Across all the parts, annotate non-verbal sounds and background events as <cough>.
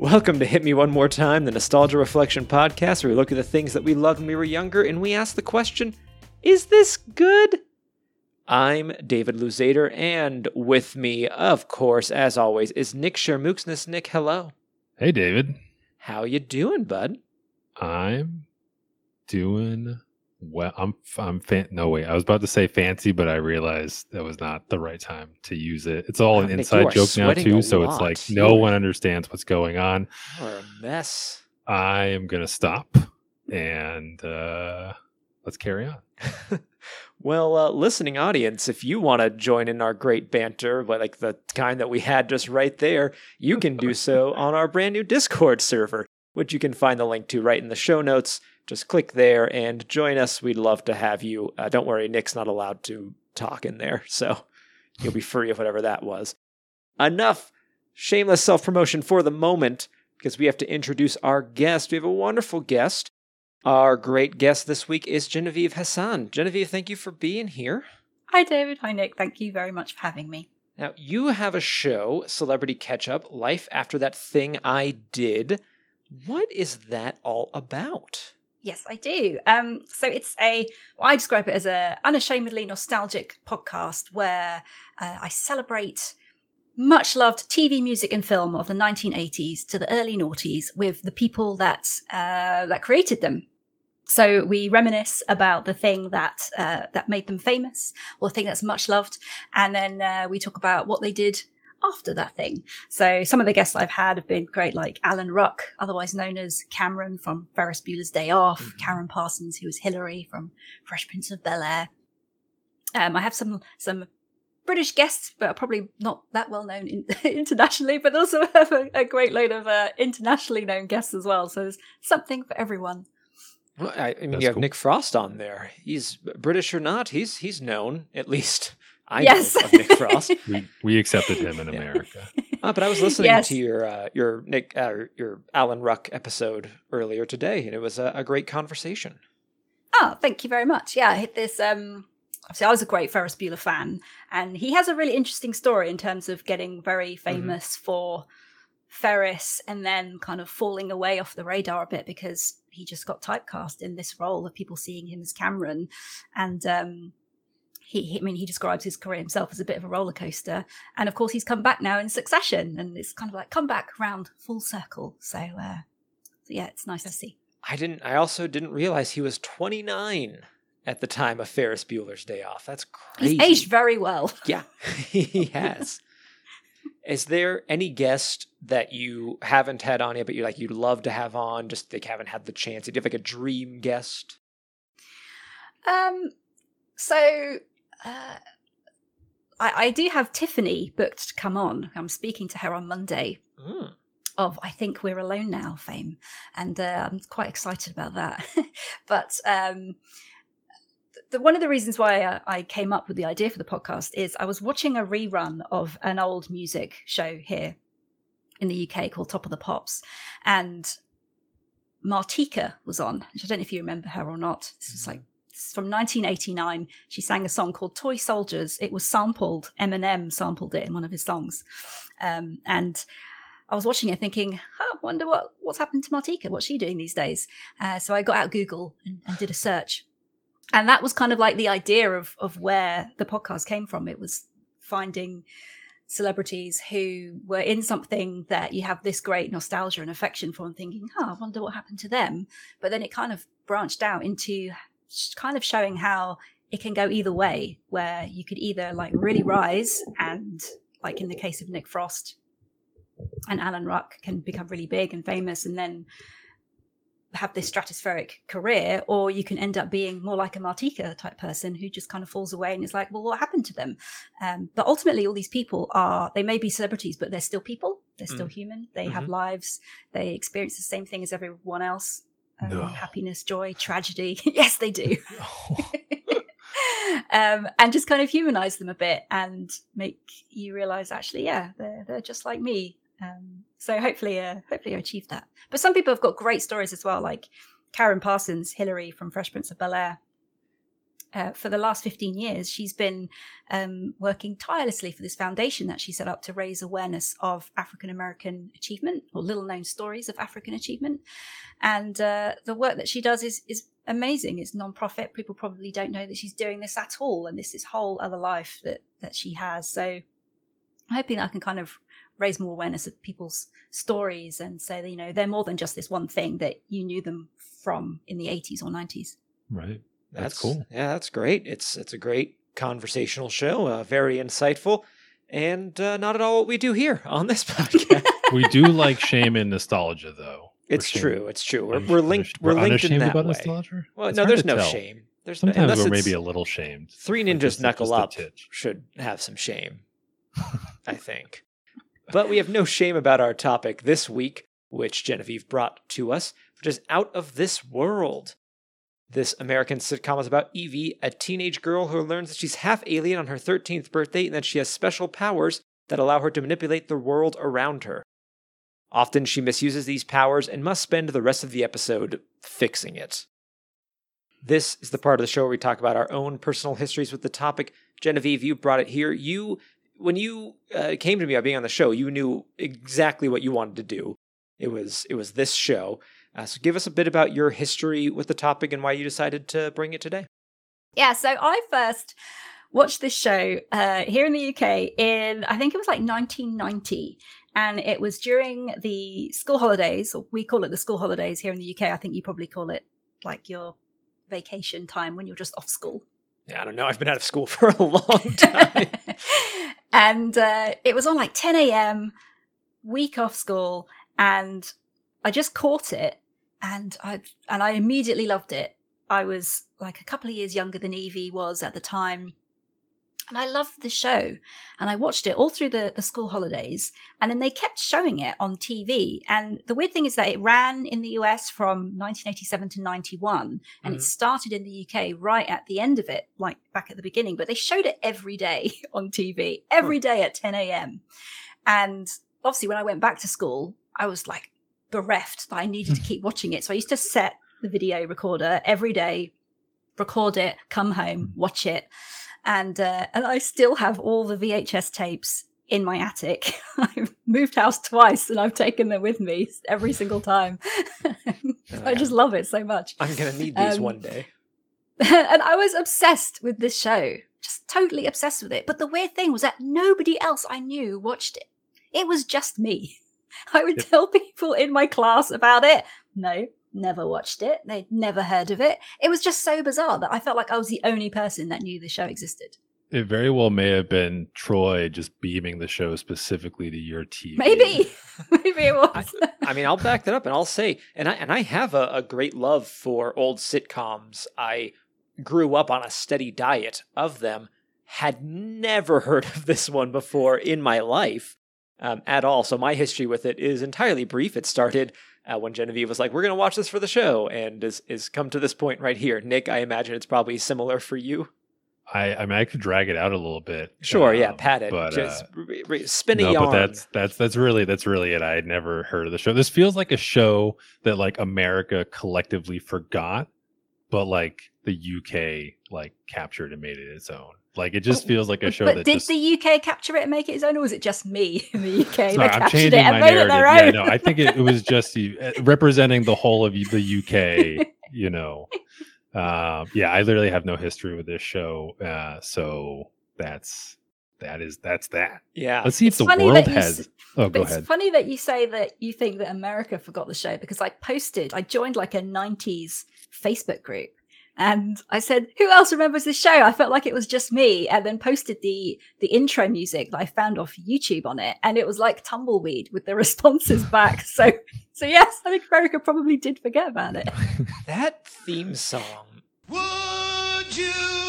Welcome to Hit Me One More Time, the Nostalgia Reflection podcast, where we look at the things that we loved when we were younger and we ask the question Is this good? I'm David Luzader, and with me, of course, as always, is Nick Shermooksness. Nick, hello. Hey, David. How you doing, bud? I'm doing well. I'm I'm fan- no wait. I was about to say fancy, but I realized that was not the right time to use it. It's all an inside joke now too, so lot. it's like no one understands what's going on. You're a mess. I am gonna stop and uh let's carry on. <laughs> Well, uh, listening audience, if you want to join in our great banter, like the kind that we had just right there, you can do so <laughs> on our brand new Discord server, which you can find the link to right in the show notes. Just click there and join us. We'd love to have you. Uh, don't worry, Nick's not allowed to talk in there, so you'll be free of whatever that was. Enough shameless self promotion for the moment, because we have to introduce our guest. We have a wonderful guest. Our great guest this week is Genevieve Hassan. Genevieve, thank you for being here. Hi, David. Hi, Nick. Thank you very much for having me. Now, you have a show, Celebrity Catch Up Life After That Thing I Did. What is that all about? Yes, I do. Um, so it's a, well, I describe it as a unashamedly nostalgic podcast where uh, I celebrate much loved TV, music, and film of the 1980s to the early noughties with the people that uh, that created them. So we reminisce about the thing that uh, that made them famous, or the thing that's much loved, and then uh, we talk about what they did after that thing. So some of the guests I've had have been great, like Alan Ruck, otherwise known as Cameron from Ferris Bueller's Day Off, Karen Parsons, who was Hillary from Fresh Prince of Bel Air. Um, I have some some British guests, but are probably not that well known in, <laughs> internationally, but also <laughs> have a, a great load of uh, internationally known guests as well. So there's something for everyone. Well, I, I mean, That's you have cool. Nick Frost on there. He's British or not, he's he's known at least. I Yes. know of Nick Frost. <laughs> We we accepted him in Yeah. America. <laughs> Uh, but I was listening Yes. to your uh, your Nick uh, your Alan Ruck episode earlier today, and it was a, a great conversation. Oh, thank you very much. Yeah, I hit this. Um, obviously, I was a great Ferris Bueller fan, and he has a really interesting story in terms of getting very famous for Ferris and then kind of falling away off the radar a bit because he just got typecast in this role of people seeing him as Cameron, and um, he, he- I mean, he describes his career himself as a bit of a roller coaster, and of course, he's come back now in Succession, and it's kind of like come back round full circle. So, uh, so yeah, it's nice to see. I didn't. I also didn't realize he was 29 at the time of Ferris Bueller's Day Off. That's crazy. He's aged very well. <laughs> Yeah, <laughs> he has. Is there any guest that you haven't had on yet, but you like you'd love to have on, just they haven't had the chance? Do you have like a dream guest? Um, so uh, I, I do have Tiffany booked to come on. I'm speaking to her on Monday Mm. of I think we're alone now fame, and uh, I'm quite excited about that. <laughs> but um, the, one of the reasons why I, I came up with the idea for the podcast is I was watching a rerun of an old music show here in the UK called Top of the Pops, and Martika was on. I don't know if you remember her or not. This was like it's from 1989. She sang a song called "Toy Soldiers." It was sampled. Eminem sampled it in one of his songs, um, and I was watching it thinking, "I wonder what what's happened to Martika. What's she doing these days?" Uh, so I got out Google and, and did a search, and that was kind of like the idea of of where the podcast came from. It was finding celebrities who were in something that you have this great nostalgia and affection for and thinking, oh, I wonder what happened to them. But then it kind of branched out into kind of showing how it can go either way, where you could either like really rise and like in the case of Nick Frost and Alan Ruck can become really big and famous and then have this stratospheric career, or you can end up being more like a Martika type person who just kind of falls away and is like, well, what happened to them? Um, but ultimately, all these people are, they may be celebrities, but they're still people. They're still human. They have lives. They experience the same thing as everyone else. Um, No. happiness, joy, tragedy. <laughs> yes, they do. <laughs> <laughs> um, and just kind of humanize them a bit and make you realize actually, yeah, they're they're just like me. Um, so hopefully, uh, hopefully, I achieved that. But some people have got great stories as well, like Karen Parsons, Hillary from Fresh Prince of Bel Air. Uh, for the last 15 years, she's been um, working tirelessly for this foundation that she set up to raise awareness of African American achievement or little known stories of African achievement. And uh, the work that she does is is amazing. It's non-profit. People probably don't know that she's doing this at all, and this is whole other life that that she has. So I'm hoping that I can kind of raise more awareness of people's stories and say that you know they're more than just this one thing that you knew them from in the 80s or 90s. right. That's, cool. Yeah, that's great. It's it's a great conversational show, uh, very insightful, and uh, not at all what we do here on this <laughs> podcast. <laughs> we do like shame and nostalgia, though. it's We're true. shame- It's true. We're, we're linked. We're, linked in that about way. nostalgia. Well, It's no, there's no tell. shame. There's no, Sometimes unless we're maybe a little shamed. Three ninjas knuckle up should have some shame, I think. But we have no shame about our topic this week, which Genevieve brought to us, which is Out of This World. This American sitcom is about Evie, a teenage girl who learns that she's half alien on her 13th birthday and that she has special powers that allow her to manipulate the world around her. Often she misuses these powers and must spend the rest of the episode fixing it. This is the part of the show where we talk about our own personal histories with the topic. Genevieve, you brought it here. You, when you uh, came to me about being on the show, you knew exactly what you wanted to do. It was it was this show. Uh, so give us a bit about your history with the topic and why you decided to bring it today. Yeah, so I first watched this show uh, here in the UK in I think it was like 1990, and it was during the school holidays, or we call it the school holidays here in the UK. I think you probably call it like your vacation time when you're just off school. Yeah, I don't know. I've been out of school <laughs> for a long <laughs> time. and uh, it was on like 10 a.m. week off school, and I just caught it, and I and I immediately loved it. I was like a couple of years younger than Evie was at the time. And I loved the show. And I watched it all through the, the school holidays. And then they kept showing it on TV. And the weird thing is that it ran in the US from 1987 to 91. And Mhm. it started in the UK right at the end of it, like back at the beginning. But they showed it every day <laughs> on TV, every day at 10 a.m. And obviously, when I went back to school, I was like bereft that I needed to keep watching it. So I used to set the video recorder every day, record it, come home, watch it, and uh, and I still have all the VHS tapes in my attic. <laughs> I've moved house twice, and I've taken them with me every single time. <laughs> I just love it so much. I'm gonna need these Um, one day. <laughs> and I was obsessed with this show, just totally obsessed with it. But the weird thing was that nobody else I knew watched it. It was just me. <laughs> I would Yep. tell people in my class about it. No, never watched it. They'd never heard of it. It was just so bizarre that I felt like I was the only person that knew the show existed. It very well may have been Troy just beaming the show specifically to your TV. Maybe, <laughs> <laughs> maybe it was. I mean, I'll back that up and I'll say, and I and I have a, a great love for old sitcoms. I grew up on a steady diet of them. Had never heard of this one before in my life um, at all. So my history with it is entirely brief. It started uh, when Genevieve was like, "We're going to watch this for the show," and is is come to this point right here. Nick, I imagine it's probably similar for you. I, I mean, I could drag it out a little bit. Sure, yeah, um, pat it, but, just uh, re- re- spin a no, yarn. but that's that's that's really that's really it. I had never heard of the show. This feels like a show that like America collectively forgot, but like the UK like captured and made it its own. Like it just feels like a show but that did just. the UK capture it and make it its own, or was it just me <laughs> in the UK Sorry, that I'm captured changing it and my made it narrative. their Yeah, own? no, I think it, it was just you uh, representing the whole of the UK. <laughs> You know, um, yeah, I literally have no history with this show, uh, so that's that is that's that. yeah. Let's see It's if the world has. s- Oh, go it's ahead. It's funny that you say that you think that America forgot the show because I posted, I joined like a 90s Facebook group and I said, Who else remembers this show? I felt like it was just me, and then posted the the intro music that I found off YouTube on it, and it was like tumbleweed with the <laughs> responses back. So so yes, I think America probably did forget about it. <laughs> That theme song Would you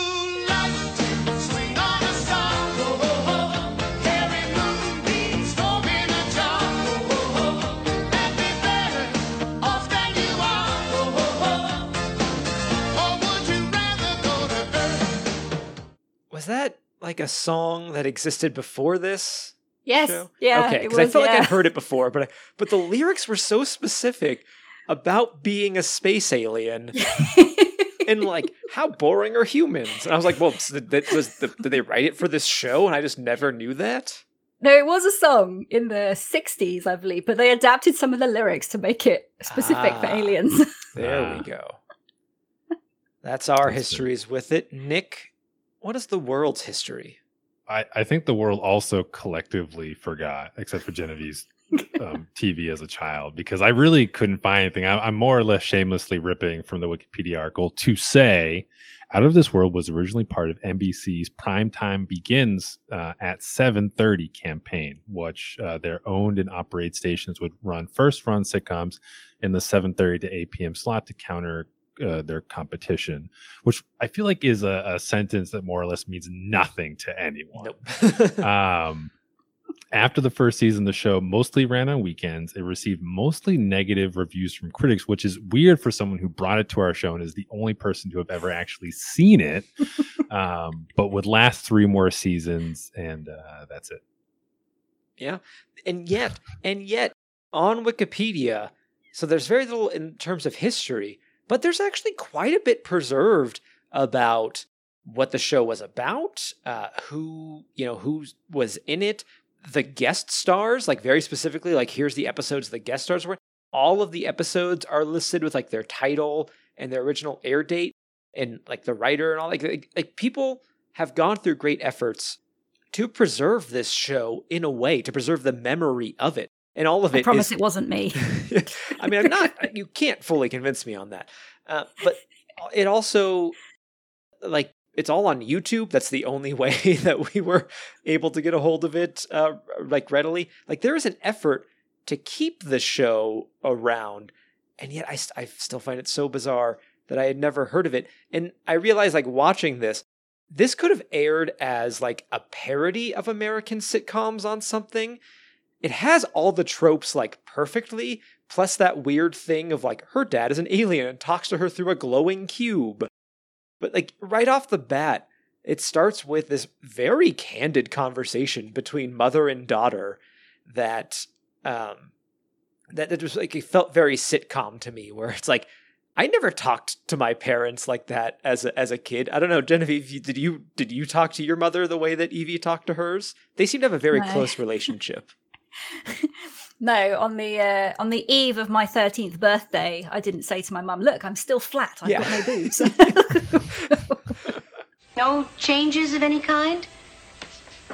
like a song that existed before this Yes. show? Yeah. okay, because I was, felt like. I'd heard it before, but I, <laughs> but the lyrics were so specific about being a space alien <laughs> and like how boring are humans? And I was like, well, so that was the, did they write it for this show? And I just never knew that. No, it was a song in the 60s, I believe, but they adapted some of the lyrics to make it specific for Ah. aliens. There Ah. we go. That's our That's it. histories with it. Nick, what is the world's history? I, I think the world also collectively forgot, except for Genevieve's <laughs> um, TV as a child, because I really couldn't find anything. I, I'm more or less shamelessly ripping from the Wikipedia article to say Out of This World was originally part of NBC's Primetime Begins uh, at 7.30 campaign, which uh, their owned and operated stations would run first run sitcoms in the 7.30 to 8 p.m. slot to counter uh, their competition, which I feel like is a, a sentence that more or less means nothing to anyone. Nope. <laughs> Um, after the first season, the show mostly ran on weekends. It received mostly negative reviews from critics, which is weird for someone who brought it to our show and is the only person to have ever actually seen it. <laughs> um, but would last three more seasons, and uh, that's it. Yeah. And yet, and yet on Wikipedia, so there's very little in terms of history, but there's actually quite a bit preserved about what the show was about, uh, who, you know, who was in it, the guest stars, like very specifically, like here's the episodes the guest stars were. All of the episodes are listed with like their title and their original air date and like the writer and all like like, like people have gone through great efforts to preserve this show in a way to preserve the memory of it and all of I it I promise is- it wasn't me. <laughs> I mean, I'm not. You can't fully convince me on that. Uh, but it also, like, it's all on YouTube. That's the only <laughs> way that we were able to get a hold of it, uh, like readily. Like, there is an effort to keep the show around, and yet I, I still find it so bizarre that I had never heard of it. And I realized, like, watching this, this could have aired as like a parody of American sitcoms on something. It has all the tropes like perfectly, plus that weird thing of like her dad is an alien and talks to her through a glowing cube. But like right off the bat, it starts with this very candid conversation between mother and daughter that um that, that was like it felt very sitcom to me where it's like I never talked to my parents like that as a, as a kid. I don't know, Genevieve, did you did you talk to your mother the way that Evie talked to hers? They seem to have a very No. close relationship. <laughs> No, on the uh, on the eve of my thirteenth birthday, I didn't say to my mum, "Look, I'm still flat. I've Yeah. got no boobs." <laughs> <laughs> No changes of any kind?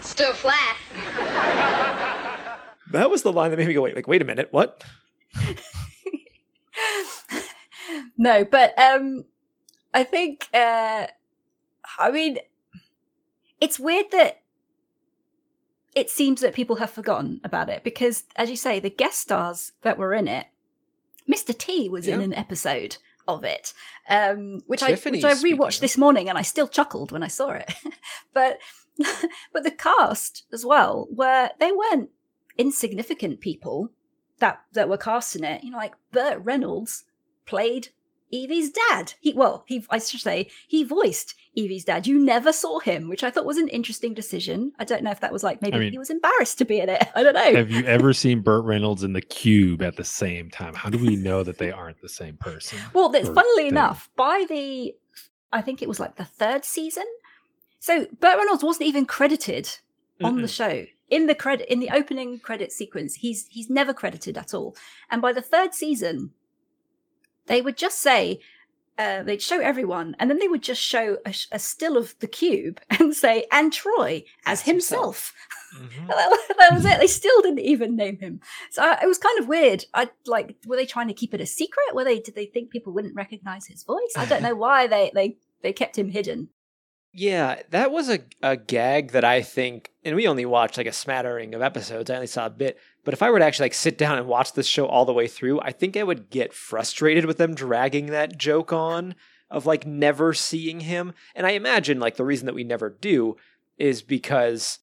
Still flat. That was the line that made me go, wait, like, wait a minute, what? no, but um, I think uh, I mean, it's weird that it seems that people have forgotten about it because, as you say, the guest stars that were in it, Mr. T was in an episode of it, um, which Tiffany, I which I rewatched this morning, and I still chuckled when I saw it. <laughs> but <laughs> but the cast as well, where they weren't insignificant people that that were cast in it. You know, like Burt Reynolds played Evie's dad. He well, he I should say he voiced Evie's dad. You never saw him, which I thought was an interesting decision. I don't know if that was like maybe I mean- he was embarrassed to be in it. <laughs> I don't know. Have you ever seen Burt Reynolds in the Cube at the same time? How do we know that they aren't the same person? <laughs> Well, that's funnily thing? enough, by the I think it was like the third season. So Burt Reynolds wasn't even credited on the show. In the credit in the opening credit sequence, he's he's never credited at all. And by the third season, they would just say uh, they'd show everyone, and then they would just show a, a still of the cube <laughs> and say, "And Troy as himself." himself. Mhm. <laughs> That, that was it. They still didn't even name him. So I, it was kind of weird. I like, were they trying to keep it a secret? Were they? Did they think people wouldn't recognize his voice? I don't <laughs> know why they they they kept him hidden. Yeah, that was a, a gag that I think, and we only watched like a smattering of episodes. I only saw a bit, but if I were to actually like sit down and watch this show all the way through, I think I would get frustrated with them dragging that joke on of like never seeing him. And I imagine like the reason that we never do is because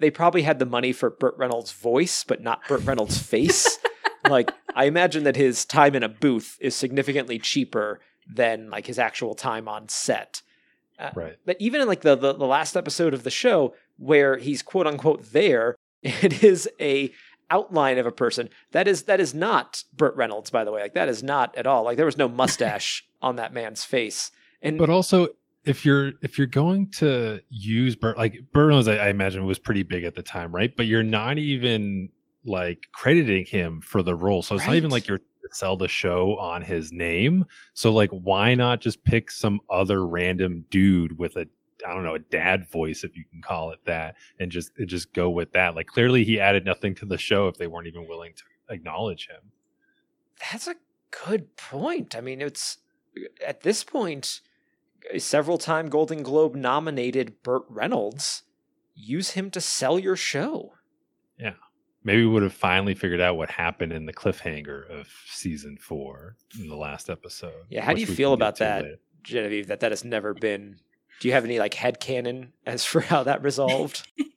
they probably had the money for Burt Reynolds' voice, but not Burt Reynolds' face. <laughs> like I imagine that his time in a booth is significantly cheaper than like his actual time on set. Uh, Right. But even in like the, the the last episode of the show where he's quote unquote there, <laughs> it is a outline of a person that is that is not Burt Reynolds, by the way. Like that is not at all. Like there was no mustache <laughs> on that man's face. And But also, if you're if you're going to use Burt, like Burt Reynolds, I, I imagine was pretty big at the time, right? But you're not even like crediting him for the role, so it's not even like you're sell the show on his name. So like, why not just pick some other random dude with a I don't know a dad voice, if you can call it that, and just and just go with that? Like, clearly he added nothing to the show if they weren't even willing to acknowledge him. That's a good point. I mean, it's at this point, several time Golden Globe nominated Burt Reynolds. Use him to sell your show. Yeah. Maybe we would have finally figured out what happened in the cliffhanger of season four in the last episode. Yeah, how do you feel about that, later. Genevieve? That that has never been. Do you have any like head headcanon as for how that resolved? <laughs>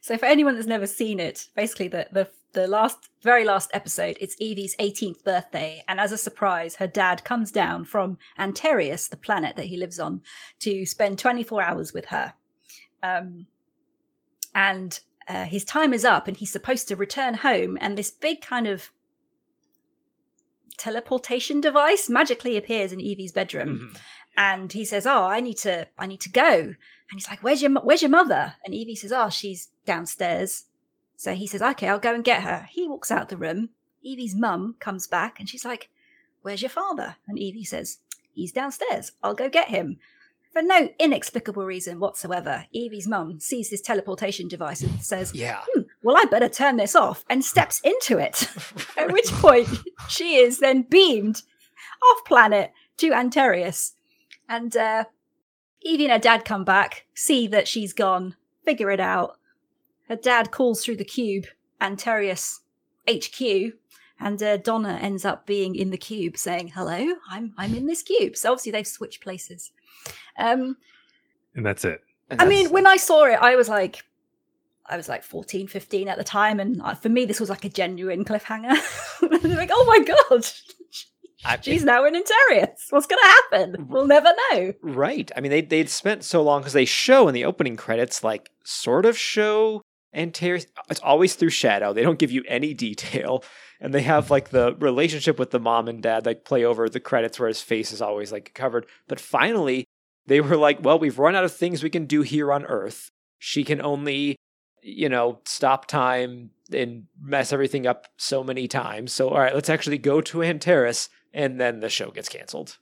So for anyone that's never seen it, basically the the the last very last episode, it's Evie's 18th birthday, and as a surprise, her dad comes down from Antareus, the planet that he lives on, to spend 24 hours with her. Um, and uh, his time is up, and he's supposed to return home, and this big kind of teleportation device magically appears in Evie's bedroom Mhm. And he says, "Oh, I need to, I need to go." And he's like, "Where's your, where's your mother?" And Evie says, "Oh, she's downstairs." So he says, "Okay, I'll go and get her." He walks out the room. Evie's mum comes back, and she's like, "Where's your father?" And Evie says, "He's downstairs. I'll go get him." For no inexplicable reason whatsoever, Evie's mum sees this teleportation device and says, Yeah. "Hmm, well, I better turn this off, and steps into it. <laughs> At which point, she is then beamed off planet to Antareus. And uh, Evie and her dad come back, see that she's gone, figure it out. Her dad calls through the cube, Antareus HQ, and uh, Donna ends up being in the cube saying, Hello, I'm, I'm in this cube. So obviously they've switched places. Um, And that's it. And I that's- mean, when I saw it, I was like, I was like 14, 15 at the time. And uh, for me, this was like a genuine cliffhanger. <laughs> like, oh my God, I- she's now in Antareus. What's going to happen? We'll never know. Right. I mean, they they'd spent so long because they show in the opening credits, like sort of show Antares. It's always through shadow. They don't give you any detail, and they have like the relationship with the mom and dad like play over the credits where his face is always like covered. But finally, they were like, "Well, we've run out of things we can do here on Earth. She can only." You know, stop time and mess everything up so many times. So, all right, let's actually go to Antares, and then the show gets canceled.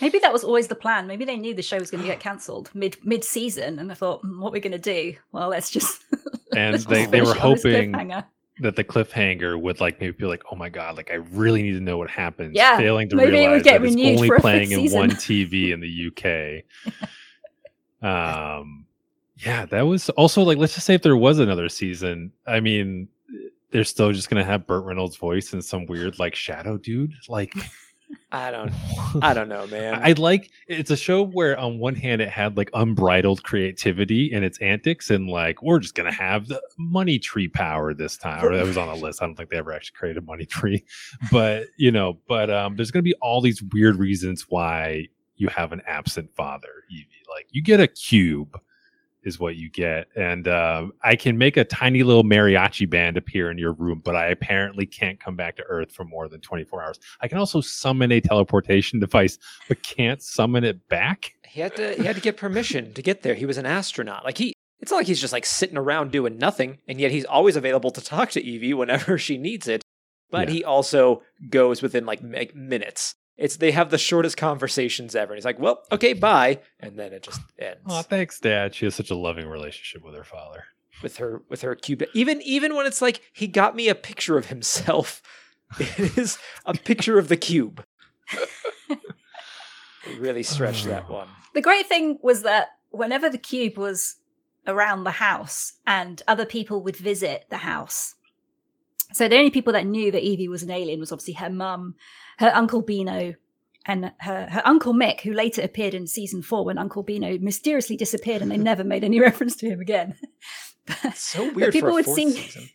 Maybe that was always the plan. Maybe they knew the show was going to get cancelled mid mid season, and I thought, "Hmm, what are we going to do? Well, let's just. <laughs> And let's they- just they were finish it on this hoping- that the cliffhanger would like maybe be like, oh my god, like I really need to know what happens. Yeah, failing to maybe it would realize get that it's renewed only for playing in one <laughs> TV in the UK. <laughs> um, yeah, that was also like let's just say if there was another season, I mean, they're still just gonna have Burt Reynolds' voice and some weird like shadow dude. Like, <laughs> I don't, <laughs> I don't know, man. I like it's a show where on one hand it had like unbridled creativity and its antics and like we're just gonna have the money tree power this time or that was on the list i don't think they ever actually created a money <laughs> tree but you know but um there's gonna be all these weird reasons why you have an absent father evie like you get a cube is what you get and um, i can make a tiny little mariachi band appear in your room but i apparently can't come back to earth for more than 24 hours i can also summon a teleportation device but can't summon it back he had to, he had to get permission to get there. He was an astronaut. Like he, it's not like he's just like sitting around doing nothing, and yet he's always available to talk to Evie whenever <laughs> she needs it. But Yeah. he also goes within like minutes. It's they have the shortest conversations ever. And he's like, "Well, okay, bye," and then it just ends Oh, thanks, Dad. She has such a loving relationship with her father. with her with her cube. Even even when it's like he got me a picture of himself, <laughs> it is a picture of the cube. We <laughs> really stretched that oh. one. The great thing was that whenever the cube was around the house and other people would visit the house, so the only people that knew that Evie was an alien was obviously her mum, her uncle Beano, and her, her uncle Mick, who later appeared in season four when Uncle Beano mysteriously disappeared and they <laughs> never made any <laughs> reference to him again. <laughs> It's so weird. people for a would see- season.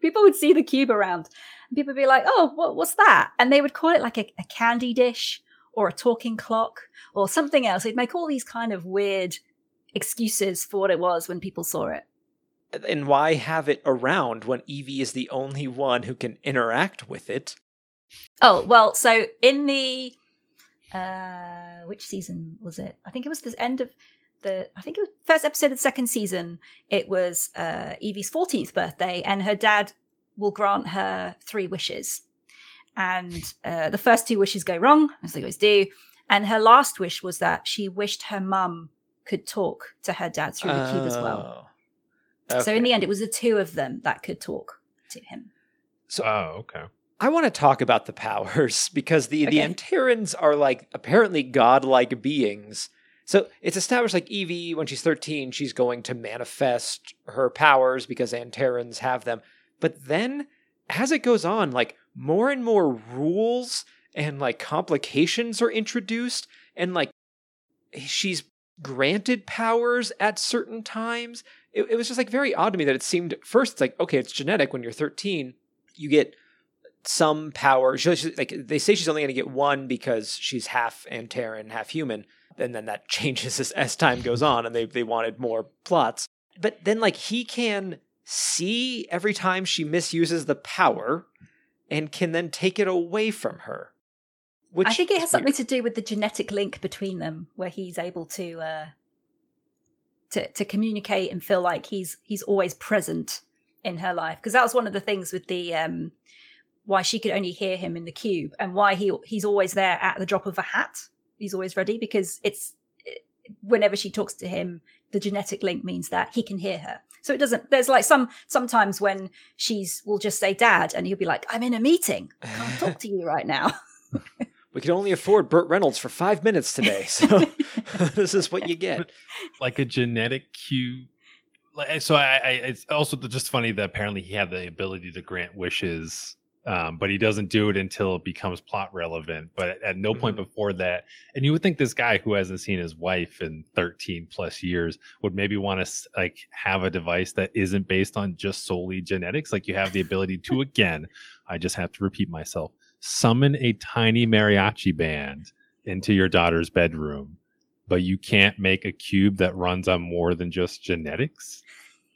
people would see the cube around and people would be like, oh, what, what's that? And they would call it like a, a candy dish or a talking clock or something else. They'd make all these kind of weird excuses for what it was when people saw it. And why have it around when Evie is the only one who can interact with it? Oh, well, so in the uh which season was it? I think it was the end of the I think it was first episode of the second season. It was uh Evie's 14th birthday and her dad will grant her three wishes. And uh the first two wishes go wrong, as they always do. And her last wish was that she wished her mum could talk to her dad through the cube as well. Oh. So in the end it was the two of them that could talk to him. So Oh, okay. I want to talk about the powers <laughs> because the the Okay. Anterans are like apparently godlike beings. So it's established like Evie when she's 13, she's going to manifest her powers because Anterans have them. But then as it goes on, like more and more rules and like complications are introduced and like she's granted powers at certain times. It, it was just like very odd to me that it seemed first it's like okay, it's genetic when you're 13, you get some power. She, she- like they say she's only going to get one because she's half Antaran, half human, and then that <laughs> changes as, as time goes on, and they they wanted more plots. But then like he can see every time she misuses the power, and can then take it away from her. Which I think it has something weird. to do with the genetic link between them, where he's able to uh, to to communicate and feel like he's he's always present in her life. Because that was one of the things with the um, why she could only hear him in the cube, and why he he's always there at the drop of a hat. He's always ready because it's whenever she talks to him, the genetic link means that he can hear her. So it doesn't. There's like some sometimes when she's will just say "dad" and he'll be like, "I'm in a meeting. I can't talk to you right now." <laughs> we could only afford Burt Reynolds for five minutes today, so <laughs> this is what you get. like a genetic cue. So I, I, it's also just funny that apparently he had the ability to grant wishes, um, but he doesn't do it until it becomes plot relevant. But at, at no point before that, and you would think this guy who hasn't seen his wife in 13 plus years would maybe want to like have a device that isn't based on just solely genetics. Like you have the ability to again, I just have to repeat myself, summon a tiny mariachi band into your daughter's bedroom but you can't make a cube that runs on more than just genetics.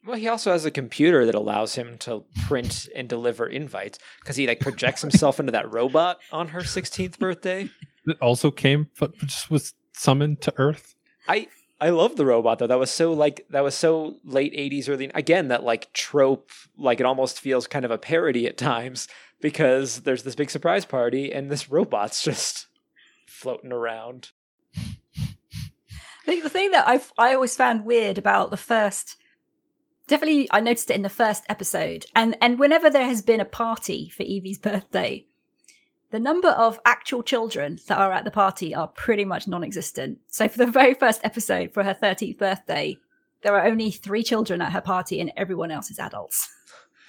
Well, he also has a computer that allows him to print and deliver invites because he like projects himself into that robot on her 16th birthday. It also came, but just was summoned to Earth. I I love the robot though. That was so like that was so late 80s early again that like trope like it almost feels kind of a parody at times because there's this big surprise party and this robot's <laughs> just floating around. The thing that I I always found weird about the first, definitely I noticed it in the first episode, and and whenever there has been a party for Evie's birthday, the number of actual children that are at the party are pretty much non-existent. So for the very first episode for her thirteenth birthday, there are only three children at her party, and everyone else is adults. <laughs>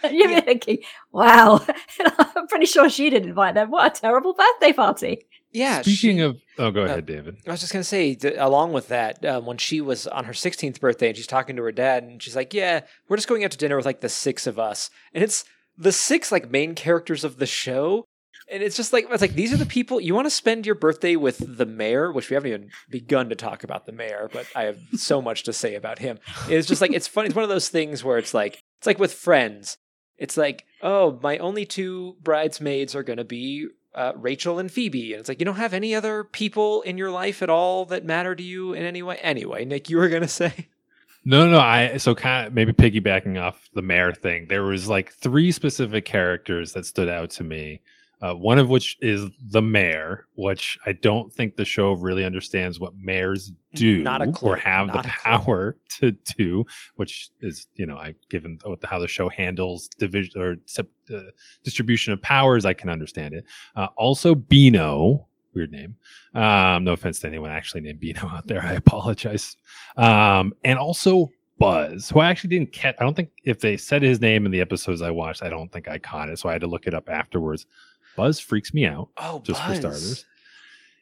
<laughs> You're Yeah. thinking, wow, <laughs> I'm pretty sure she didn't invite them. What a terrible birthday party. Yeah. Speaking she- of, oh, go uh, ahead, David. I was just gonna say, th- along with that, um, when she was on her 16th birthday and she's talking to her dad, and she's like, "Yeah, we're just going out to dinner with like the six of us," and it's the six like main characters of the show, and it's just like it's like these are the people you want to spend your birthday with the mayor, which we haven't even begun to talk about the mayor, but I have so much to say about him. It's just like it's funny. It's one of those things where it's like it's like with friends. It's like, oh, my only two bridesmaids are gonna be uh, Rachel and Phoebe. And it's like, you don't have any other people in your life at all that matter to you in any way. Anyway, Nick, you were going to say? No, no, no. I so kind of maybe piggybacking off the mayor thing. There was like three specific characters that stood out to me. Uh, one of which is the mayor, which I don't think the show really understands what mayors do or have Not the power <laughs> to do. Which is, you know, I given how the show handles division or uh, distribution of powers, I can understand it. Uh, also, Beano, weird name. Um, no offense to anyone actually named Beano out there. I apologize. Um, and also Buzz, who I actually didn't catch. I don't think if they said his name in the episodes I watched, I don't think I caught it. So I had to look it up afterwards. Buzz freaks me out, Oh, just for Buzz. starters.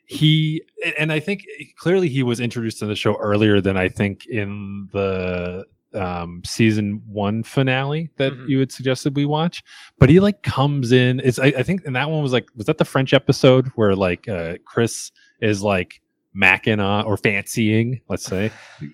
He and I think clearly he was introduced in the show earlier than I think in the um season one finale that Mhm. you had suggested we watch but he like comes in it's I, I think and that one was like was that the french episode where like uh chris is like macking on or fancying, let's say,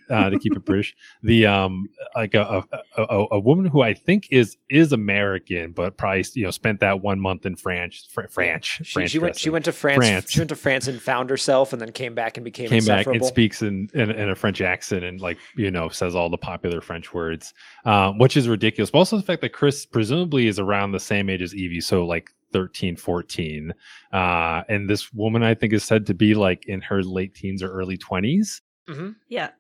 uh, to keep it British, <laughs> the um like a, a, a, a woman who I think is is American, but probably you know spent that one month in France, Fr- France, She, France she went. She went to France, France. She went to France and found herself, and then came back and became came back and speaks in, in in a French accent and like you know says all the popular French words, um, which is ridiculous. But also the fact that Chris presumably is around the same age as Evie, so like 13, 14. Uh, and this woman I think is said to be like in her late teens or early twenties. Mhm. Yeah.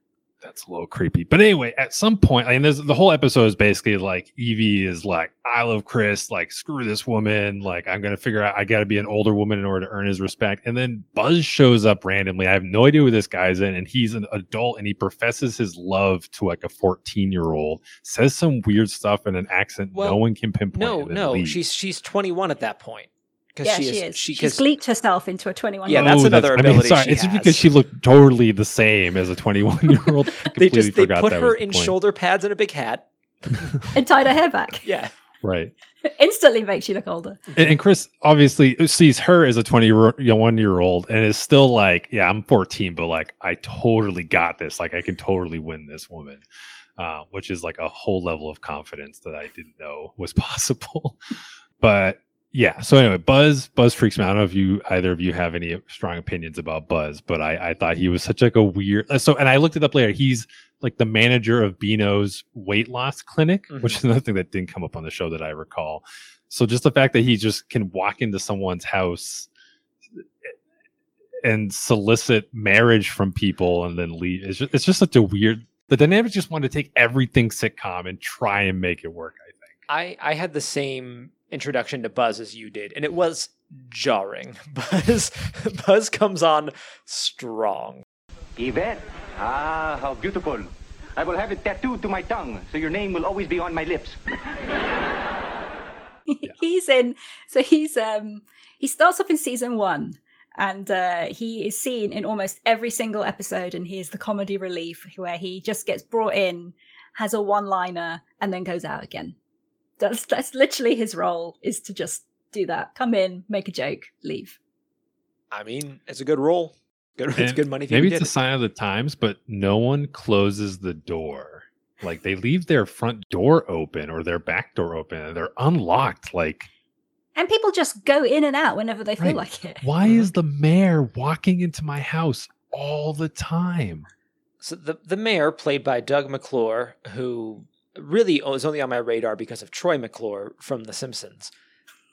That's a little creepy. But anyway, at some point, I mean, there's, the whole episode is basically like Evie is like, I love Chris, like, screw this woman. Like, I'm going to figure out, I got to be an older woman in order to earn his respect. And then Buzz shows up randomly. I have no idea who this guy's in. And he's an adult and he professes his love to like a 14 year old, says some weird stuff in an accent no one can pinpoint. No, no, she's she's 21 at that point. Because Yeah, she, she, is. is. She, She's 'cause- gleeked herself into a 21 Yeah, year that's Oh, another I mean, ability sorry, she it's just because she looked totally the same as a 21 year old. <laughs> they just they put her in shoulder pads and a big hat. <laughs> and tied her hair back. <laughs> Yeah. Right. Instantly makes you look older. And, and Chris obviously sees her as a 21 year old and is still like, yeah, I'm 14, but like, I totally got this. Like, I can totally win this woman, uh, which is like a whole level of confidence that I didn't know was possible. but yeah. So anyway, Buzz, Buzz freaks me out. I don't know if you, either of you have any strong opinions about Buzz, but I, I thought he was such like a weird, uh, so, and I looked it up later. He's like the manager of Beano's weight loss clinic, which is another thing that didn't come up on the show that I recall. So just the fact that he just can walk into someone's house and solicit marriage from people and then leave, it's just, it's just such a weird. The dynamics just want to take everything sitcom and try and make it work. I think. I I had the same introduction to Buzz as you did, and it was jarring. <laughs> Buzz Buzz comes on strong. Yvette? Ah, how beautiful. I will have it tattooed to my tongue, so your name will always be on my lips. <laughs> he's in so he's um he starts off in season one and uh he is seen in almost every single episode and he is the comedy relief where he just gets brought in has a one liner and then goes out again that's that's literally his role is to just do that come in make a joke leave I mean, it's a good role. Good, it's good money. Maybe it's a did it. sign of the times, but no one closes the door. Like they leave their front door open or their back door open and they're unlocked. Like, and people just go in and out whenever they feel like it why is mm-hmm. the mayor walking into my house all the time? So the the mayor, played by Doug McClure, who really was only on my radar because of Troy McClure from The Simpsons.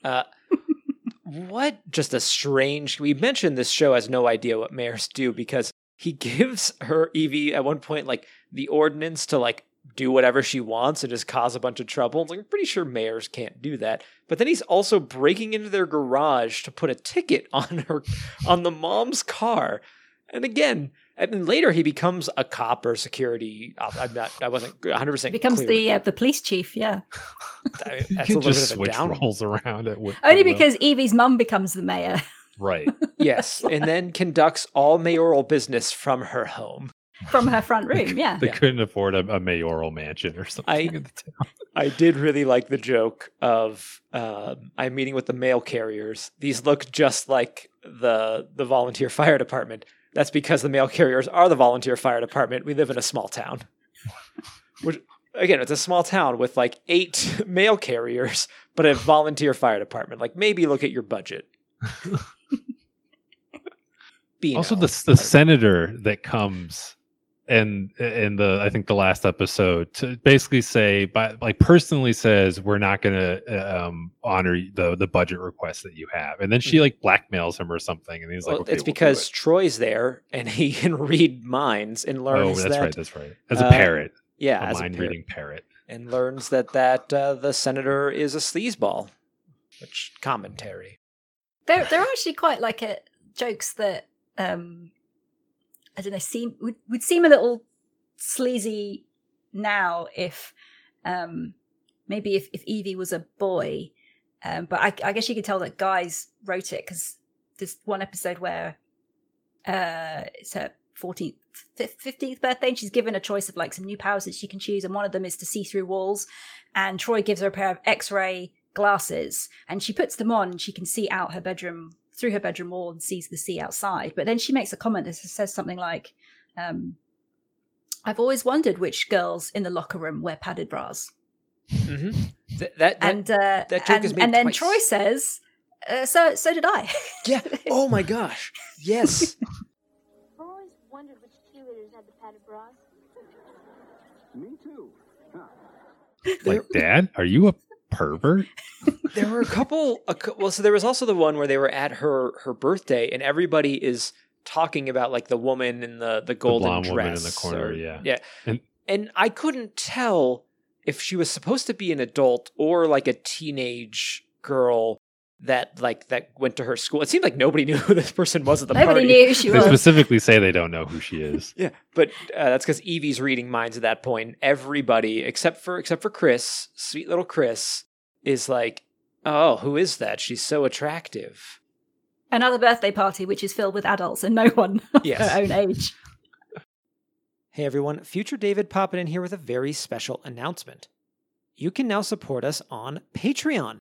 Uh, <laughs> what just a strange. We mentioned this show has no idea what mayors do because he <laughs> gives her Evie at one point like the ordinance to like do whatever she wants and just cause a bunch of trouble. It's like, I'm pretty sure mayors can't do that. But then he's also breaking into their garage to put a ticket <laughs> on her on the mom's car. And again, and then later he becomes a cop or security. I'm not. I wasn't 100 percent becomes clear. the uh, the police chief yeah <laughs> I mean, You that's a little just bit of a switch roles around at wi- only at will. because evie's mum becomes the mayor right. <laughs> Yes, and then conducts all mayoral business from her home. from her front room yeah They Yeah. couldn't afford a, a mayoral mansion or something. I- in the town. I did really like the joke of um, I'm meeting with the mail carriers. These look just like the the volunteer fire department. That's because the mail carriers are the volunteer fire department. We live in a small town. Which again, it's a small town with like eight <laughs> mail carriers, but a volunteer fire department. Like maybe look at your budget. <laughs> Also the the senator that comes and in the I think the last episode to basically say but like personally says we're not going to um honor the the budget request that you have and then she like blackmails him or something and he's like Hmm. Well, okay, it's we'll because it. Troy's there and he <laughs> can read minds and oh learns that's that right that's right as a uh, parrot yeah, a as a mind parrot. reading parrot and learns that that uh, the senator is a sleazeball. Which commentary? there there are actually quite like a, jokes that um I don't know seem would, would seem a little sleazy now if um maybe if, if Evie was a boy um but I, I guess you could tell that guys wrote it because there's one episode where uh it's her 14th 15th birthday and she's given a choice of like some new powers that she can choose and one of them is to see through walls and Troy gives her a pair of x-ray glasses and she puts them on and she can see out her bedroom through her bedroom wall and sees the sea outside. But then she makes a comment that says something like, um, "I've always wondered which girls in the locker room wear padded bras." hmm Th- that, that and uh, that joke and, is made and then twice. Troy says, uh, "So so did I." yeah. Oh my gosh. Yes. <laughs> I've always wondered which cheerleaders had the padded bras. Me too. Huh. Like, Dad, are you a pervert? <laughs> there were a couple, a, cou- well, so there was also the one where they were at her her birthday, and everybody is talking about like the woman in the the golden blonde dress woman in the corner, or- yeah. yeah. And- And I couldn't tell if she was supposed to be an adult or like a teenage girl that like that went to her school. It seemed like nobody <laughs> knew who this person was at the Nobody party. knew who she They was. specifically say they don't know who she is. <laughs> Yeah, but uh, that's because Evie's reading minds at that point. Everybody except for except for Chris, sweet little Chris, is like, "Oh, who is that? She's so attractive." Another birthday party which is filled with adults and no one <laughs> Yes. her own age. Hey everyone, Future David popping in here with a very special announcement. You can now support us on Patreon.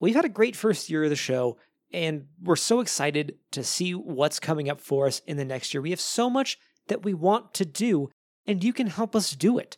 We've had a great first year of the show, and we're so excited to see what's coming up for us in the next year. We have so much that we want to do, and you can help us do it.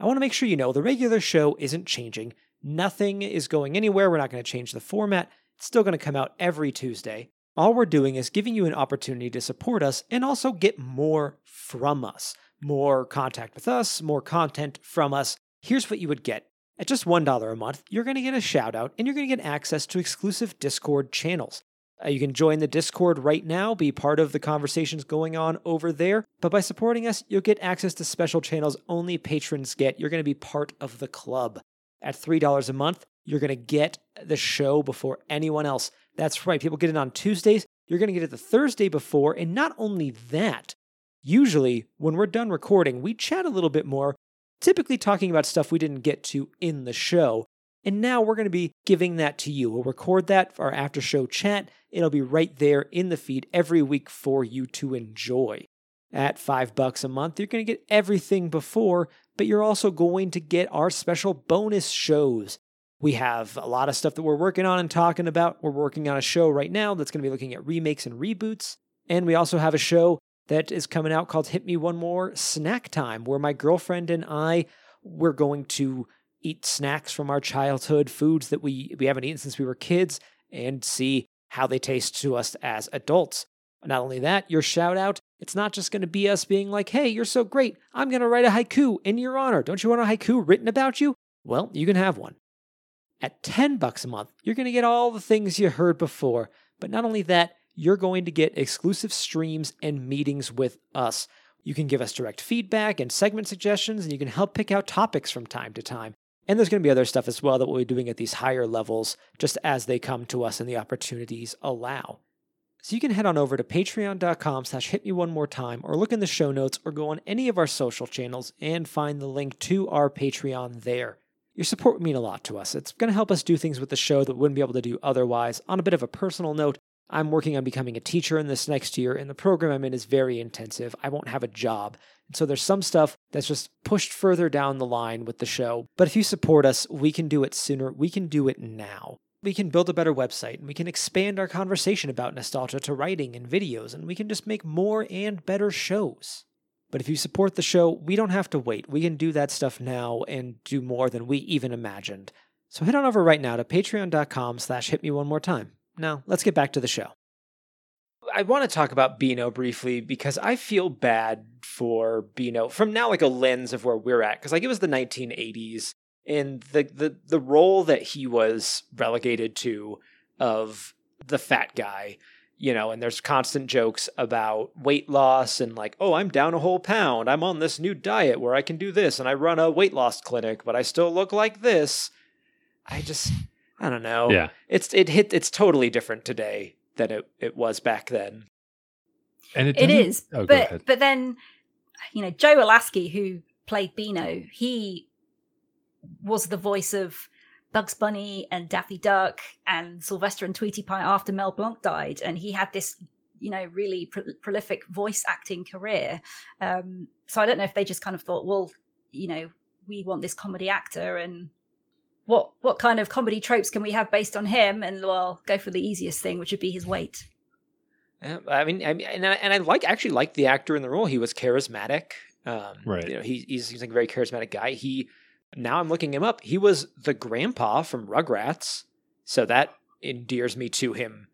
I want to make sure you know the regular show isn't changing. Nothing is going anywhere. We're not going to change the format. It's still going to come out every Tuesday. All we're doing is giving you an opportunity to support us and also get more from us. More contact with us, more content from us. Here's what you would get. At just $1 a month, you're going to get a shout out and you're going to get access to exclusive Discord channels. Uh, you can join the Discord right now, be part of the conversations going on over there. But by supporting us, you'll get access to special channels only patrons get. You're going to be part of the club. At $3 a month, you're going to get the show before anyone else. That's right, people get it on Tuesdays. You're going to get it the Thursday before. And not only that, usually when we're done recording, we chat a little bit more, typically talking about stuff we didn't get to in the show. And now we're going to be giving that to you. We'll record that for our after show chat. It'll be right there in the feed every week for you to enjoy. At five bucks a month, you're going to get everything before, but you're also going to get our special bonus shows. We have a lot of stuff that we're working on and talking about. We're working on a show right now that's going to be looking at remakes and reboots. And we also have a show that is coming out called Hit Me One More Snack Time, where my girlfriend and I we're going to eat snacks from our childhood, foods that we, we haven't eaten since we were kids, and see how they taste to us as adults. Not only that, your shout out, it's not just going to be us being like, hey, you're so great. I'm going to write a haiku in your honor. Don't you want a haiku written about you? Well, you can have one. At 10 bucks a month, you're going to get all the things you heard before. But not only that, you're going to get exclusive streams and meetings with us. You can give us direct feedback and segment suggestions, and you can help pick out topics from time to time. And there's going to be other stuff as well that we'll be doing at these higher levels just as they come to us and the opportunities allow. So you can head on over to patreon.com slash hit me one more time or look in the show notes or go on any of our social channels and find the link to our Patreon there. Your support would mean a lot to us. It's going to help us do things with the show that we wouldn't be able to do otherwise. On a bit of a personal note, I'm working on becoming a teacher in this next year, and the program I'm in is very intensive. I won't have a job. And so there's some stuff that's just pushed further down the line with the show. But if you support us, we can do it sooner. We can do it now. We can build a better website, and we can expand our conversation about nostalgia to writing and videos, and we can just make more and better shows. But if you support the show, we don't have to wait. We can do that stuff now and do more than we even imagined. So head on over right now to patreon.com slash hit me one more time. Now, let's get back to the show. I want to talk about Beano briefly because I feel bad for Beano from now like a lens of where we're at because like it was the 1980s and the the the role that he was relegated to of the fat guy, you know, and there's constant jokes about weight loss and like, oh, I'm down a whole pound. I'm on this new diet where I can do this and I run a weight loss clinic, but I still look like this. I just I don't know. Yeah. It's it hit it's totally different today than it, it was back then. And it, It Oh, but but then, you know, Joe Alaskey, who played Beano, he was the voice of Bugs Bunny and Daffy Duck and Sylvester and Tweety Pie after Mel Blanc died, and he had this, you know, really pro- prolific voice acting career. Um, so I don't know if they just kind of thought, well, you know, we want this comedy actor, and what what kind of comedy tropes can we have based on him? And well, go for the easiest thing, which would be his weight. Yeah, I mean, I mean, and I, and I like actually like the actor in the role. He was charismatic. Um, Right. You know, he he seems like a very charismatic guy. He now I'm looking him up. He was the grandpa from Rugrats, so that endears me to him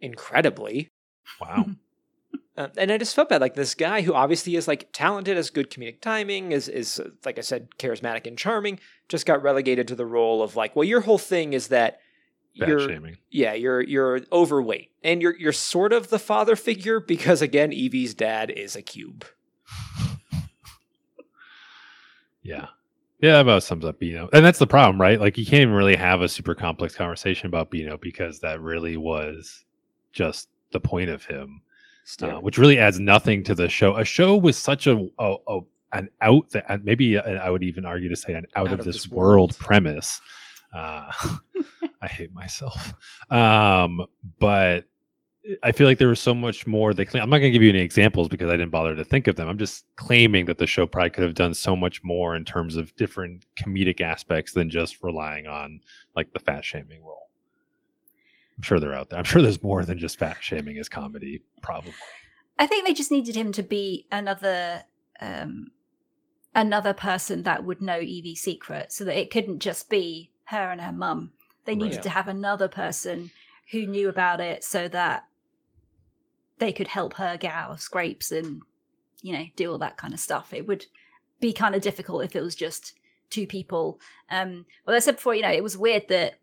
incredibly. Wow. <laughs> Uh, and I just felt bad, like this guy who obviously is like talented, has good comedic timing, is is uh, like I said, charismatic and charming, just got relegated to the role of like, well, your whole thing is that Fat you're shaming. yeah, you're you're overweight, and you're you're sort of the father figure because again, Evie's dad is a cube. Yeah. Yeah, that about sums up Beano. And that's the problem, right? Like you can't even really have a super complex conversation about Beano because that really was just the point of him. Uh, which really adds nothing to the show. A show with such a, a, a an out that maybe uh, I would even argue to say an out, of, this, world, premise. Uh, <laughs> I hate myself. Um, but I feel like there was so much more. They claim, I'm not going to give you any examples because I didn't bother to think of them. I'm just claiming that the show probably could have done so much more in terms of different comedic aspects than just relying on like the fat shaming role. I'm sure they're out there. I'm sure there's more than just fat shaming as comedy, probably. I think they just needed him to be another um another person that would know Evie's secret so that it couldn't just be her and her mum. They needed Right. to have another person who knew about it so that they could help her get out of scrapes and you know do all that kind of stuff. It would be kind of difficult if it was just two people. Um well I said before, you know, it was weird that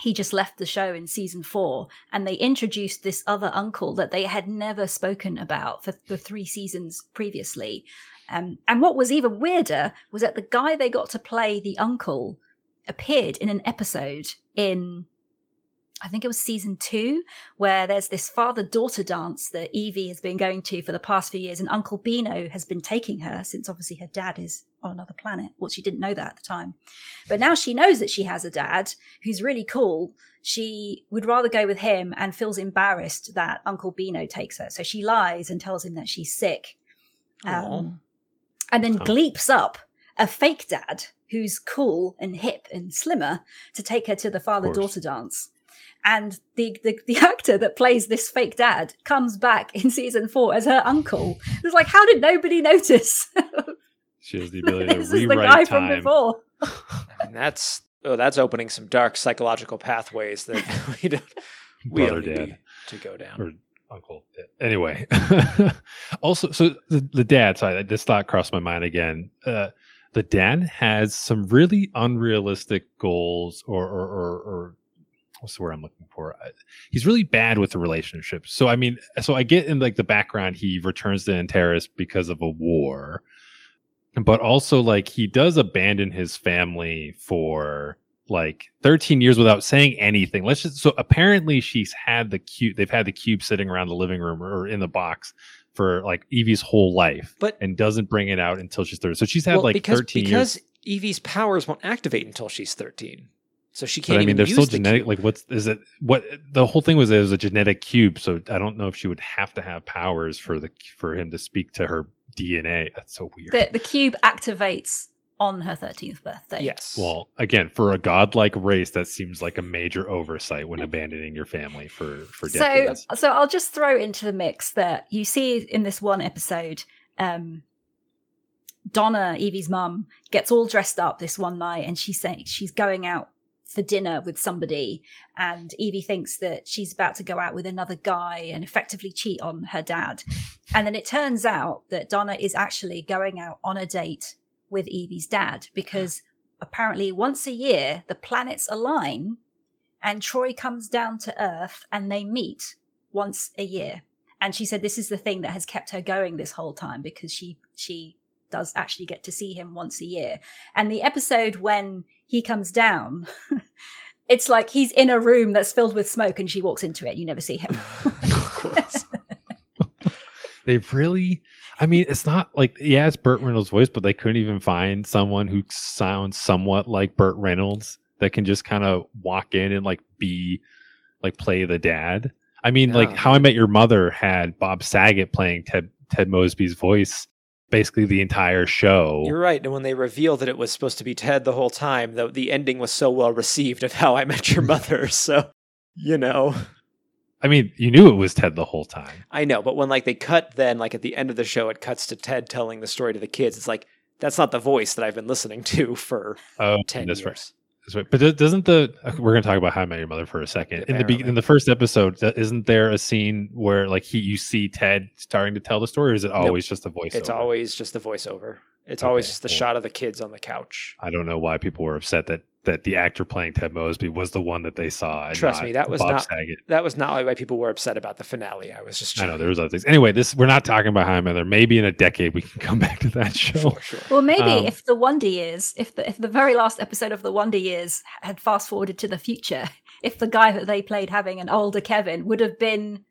he just left the show in season four and they introduced this other uncle that they had never spoken about for the three seasons previously. Um, and what was even weirder was that the guy they got to play the uncle appeared in an episode in, I think it was season two, where there's this father daughter dance that Evie has been going to for the past few years, and Uncle Beano has been taking her since obviously her dad is on another planet. Well, she didn't know that at the time. But now she knows that she has a dad who's really cool. She would rather go with him and feels embarrassed that Uncle Beano takes her. So she lies and tells him that she's sick. Um, and then Huh. gleeps up a fake dad who's cool and hip and slimmer to take her to the father daughter dance. And the, the the actor that plays this fake dad comes back in season four as her uncle. It's like, how did nobody notice? <laughs> She has the ability to <laughs> this is the rewrite guy time. from before. And that's oh, that's opening some dark psychological pathways that <laughs> we don't we Brother don't need dad. to go down. or uncle. Anyway, also, so the, the dad side, this thought crossed my mind again. Uh, the dad has some really unrealistic goals, or or or, or what's the word I'm looking for? Uh, He's really bad with the relationships. So I mean, so I get in like the background, he returns to Antareus because of a war, but also like he does abandon his family for like 13 years without saying anything. Let's just so apparently she's had the cube they've had the cube sitting around the living room or in the box for like Evie's whole life But- and doesn't bring it out until she's 30. So she's had Well, like because 13 because years. Evie's powers won't activate until she's 13. So she can't I mean, even there's use still the genetic. cube. Like, what's is it? What the whole thing was? It was a genetic cube, so I don't know if she would have to have powers for the for him to speak to her DNA. That's so weird. The, the cube activates on her 13th birthday. Yes. Well, again, for a godlike race, that seems like a major oversight when abandoning your family for for so so i'll just throw into the mix that you see in this one episode um donna evie's mum gets all dressed up this one night and she's saying she's going out for dinner with somebody and evie thinks that she's about to go out with another guy and effectively cheat on her dad and then it turns out that donna is actually going out on a date with evie's dad because apparently once a year the planets align and Troy comes down to Earth and they meet once a year. And she said this is the thing that has kept her going this whole time because she she does actually get to see him once a year. And the episode when he comes down, <laughs> it's like he's in a room that's filled with smoke and she walks into it. You never see him. <laughs> <laughs> They've really, I mean, it's not like, yeah, it's Burt Reynolds' voice, but they couldn't even find someone who sounds somewhat like Burt Reynolds that can just kind of walk in and like be, like play the dad. I mean, like How I Met Your Mother had Bob Saget playing Ted Ted Mosby's voice basically the entire show. You're right. And when they revealed that it was supposed to be Ted the whole time, the, the ending was so well received of How I Met Your <laughs> Mother. So, you know. I mean, you knew it was Ted the whole time. I know, but when like they cut, then like at the end of the show, it cuts to Ted telling the story to the kids. It's like that's not the voice that I've been listening to for Oh, ten that's years. right. But doesn't the uh, we're going to talk about How I Met Your Mother for a second. In the be- in the first episode, isn't there a scene where like he you see Ted starting to tell the story, or is it always just a voiceover? It's always just the voiceover. It's always just the cool. shot of the kids on the couch. I don't know why people were upset that that the actor playing Ted Mosby was the one that they saw. and Trust me, that was Bob not Saget. that was not why people were upset about the finale. I was just I know there was other things. Anyway, this we're not talking about How I Mother. Maybe in a decade we can <laughs> come back to that show. Well, maybe Um, if the Wonder Years, if the if the very last episode of the Wonder Years had fast forwarded to the future, if the guy that they played having an older Kevin would have been,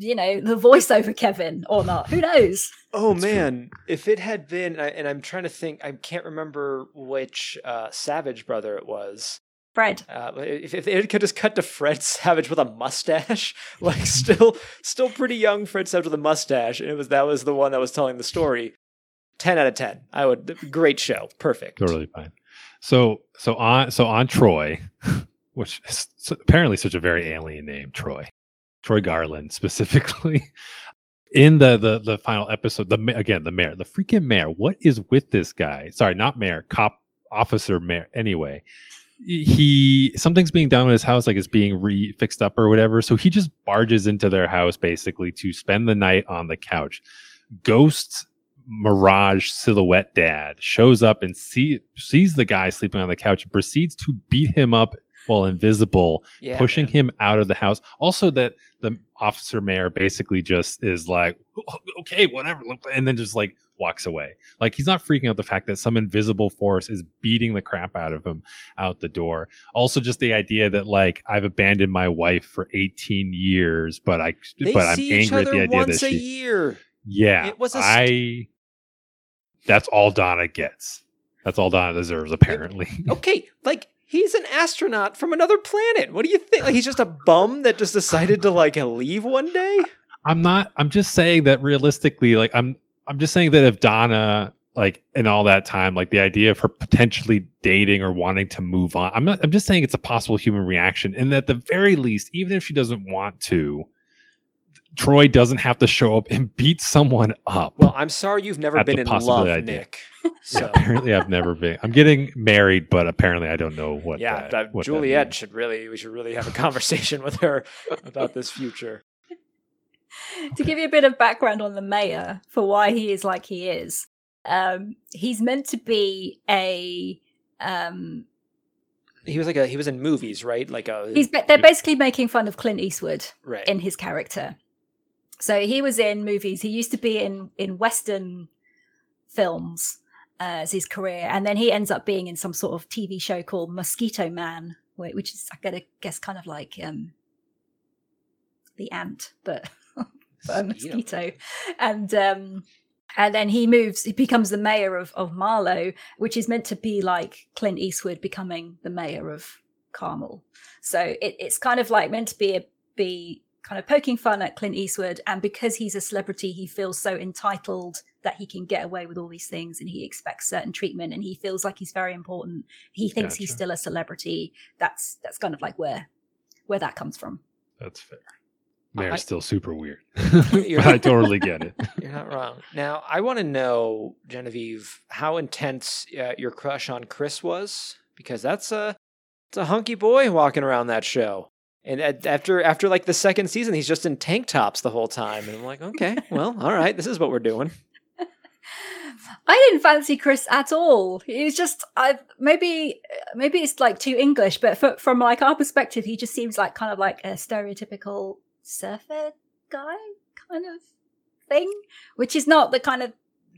you know, the voiceover Kevin or not, who knows? Oh man, if it had been, and I- and I'm trying to think, I can't remember which uh, Savage brother it was. Fred. Uh, if, if it could just cut to Fred <laughs> Savage with a mustache, <laughs> like still, still pretty young Fred Savage with a mustache, and it was that was the one that was telling the story. Ten out of ten. I would. Great show. Perfect. Totally fine. So so on so on Troy, <laughs> which is apparently such a very alien name, Troy, Troy Garland specifically. In the the the final episode, the again the mayor, the freaking mayor. What is with this guy? Sorry, not mayor, cop officer mayor. Anyway, he something's being done in his house, like it's being re fixed up or whatever. So he just barges into their house basically to spend the night on the couch. Ghost Mirage silhouette dad shows up and see sees the guy sleeping on the couch and proceeds to beat him up while invisible, Yeah, pushing him out of the house. Also, that the officer mayor basically just is like, oh, okay, whatever, and then just like walks away. Like he's not freaking out the fact that some invisible force is beating the crap out of him out the door. Also, just the idea that like I've abandoned my wife for 18 years, but I They but I'm angry at the idea once that a she year. yeah, It was a I. That's all Donna gets. That's all Donna deserves, apparently. Okay, like he's an astronaut from another planet. What do you think? Like he's just a bum that just decided to like leave one day. I'm not. I'm just saying that realistically, like I'm. I'm just saying that if Donna, like in all that time, like the idea of her potentially dating or wanting to move on, I'm not. I'm just saying it's a possible human reaction, and at the very least, even if she doesn't want to, Troy doesn't have to show up and beat someone up. Well, I'm sorry you've never been in love, possibility I did. Nick. Yeah, <laughs> So apparently, I've never been. I'm getting married, but apparently, I don't know what. yeah, that, that what Juliet means. should really we should really have a conversation <laughs> with her about this future. <laughs> to give you a bit of background on the mayor for why he is like he is, um, he's meant to be a. Um, He was like a he was in movies, right? Like a he's they're basically making fun of Clint Eastwood right. in his character. So he was in movies. He used to be in in Western films uh, as his career, and then he ends up being in some sort of TV show called Mosquito Man, which is I gotta guess kind of like um, the ant, but <laughs> for a mosquito. And um, and then he moves. He becomes the mayor of of Marlowe, which is meant to be like Clint Eastwood becoming the mayor of Carmel. So it, it's kind of like meant to be a, be kind of poking fun at Clint Eastwood, and because he's a celebrity, he feels so entitled that he can get away with all these things, and he expects certain treatment, and he feels like he's very important. He thinks he's still a celebrity. That's that's kind of like where where that comes from. That's fair. Mayor's I- still super weird, <laughs> <laughs> You're- I totally get it. <laughs> You're not wrong. Now, I want to know, Genevieve, how intense uh, your crush on Chris was, because that's a it's a hunky boy walking around that show. And after after like the second season, he's just in tank tops the whole time, and I'm like, okay, <laughs> well, all right, this is what we're doing. I didn't fancy Chris at all. He's just I maybe maybe it's like too English, but for, from like our perspective, he just seems like kind of like a stereotypical surfer guy kind of thing, which is not the kind of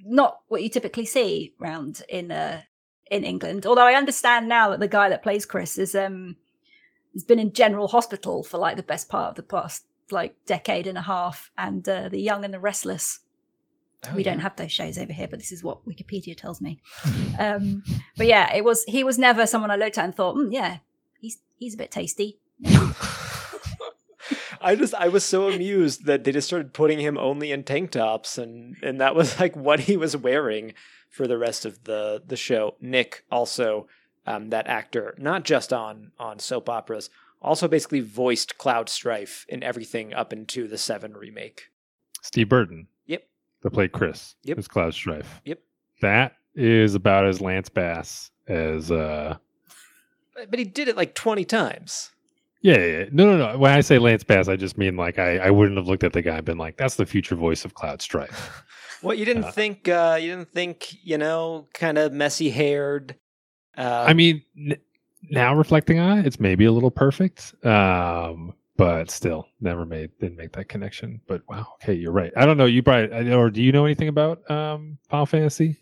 not what you typically see round in uh in England. Although I understand now that the guy that plays Chris is um has been in General Hospital for like the best part of the past like decade and a half, and uh, The Young and the Restless Oh, we don't have those shows over here, but this is what Wikipedia tells me. <laughs> um, but yeah, it was he was never someone I looked at and thought, mm, yeah, he's he's a bit tasty. <laughs> I just I was so amused that they just started putting him only in tank tops and and that was like what he was wearing for the rest of the the show. Nick also um, that actor not just on on soap operas Also, basically voiced Cloud Strife in everything up into the Seven remake. Steve Burton. Yep. That played Chris. Yep. As Cloud Strife. Yep. That is about as Lance Bass as uh But he did it like 20 times. yeah, yeah. No, no, no. When I say Lance Bass, I just mean like I, I wouldn't have looked at the guy and been like, that's the future voice of Cloud Strife. <laughs> What you didn't Uh, think? Uh, you didn't think? You know, kind of messy haired. Uh, I mean, n- now reflecting on it, it's maybe a little perfect. Um, but still, never made didn't make that connection. But wow, okay, you're right. I don't know. You probably or do you know anything about um Final Fantasy?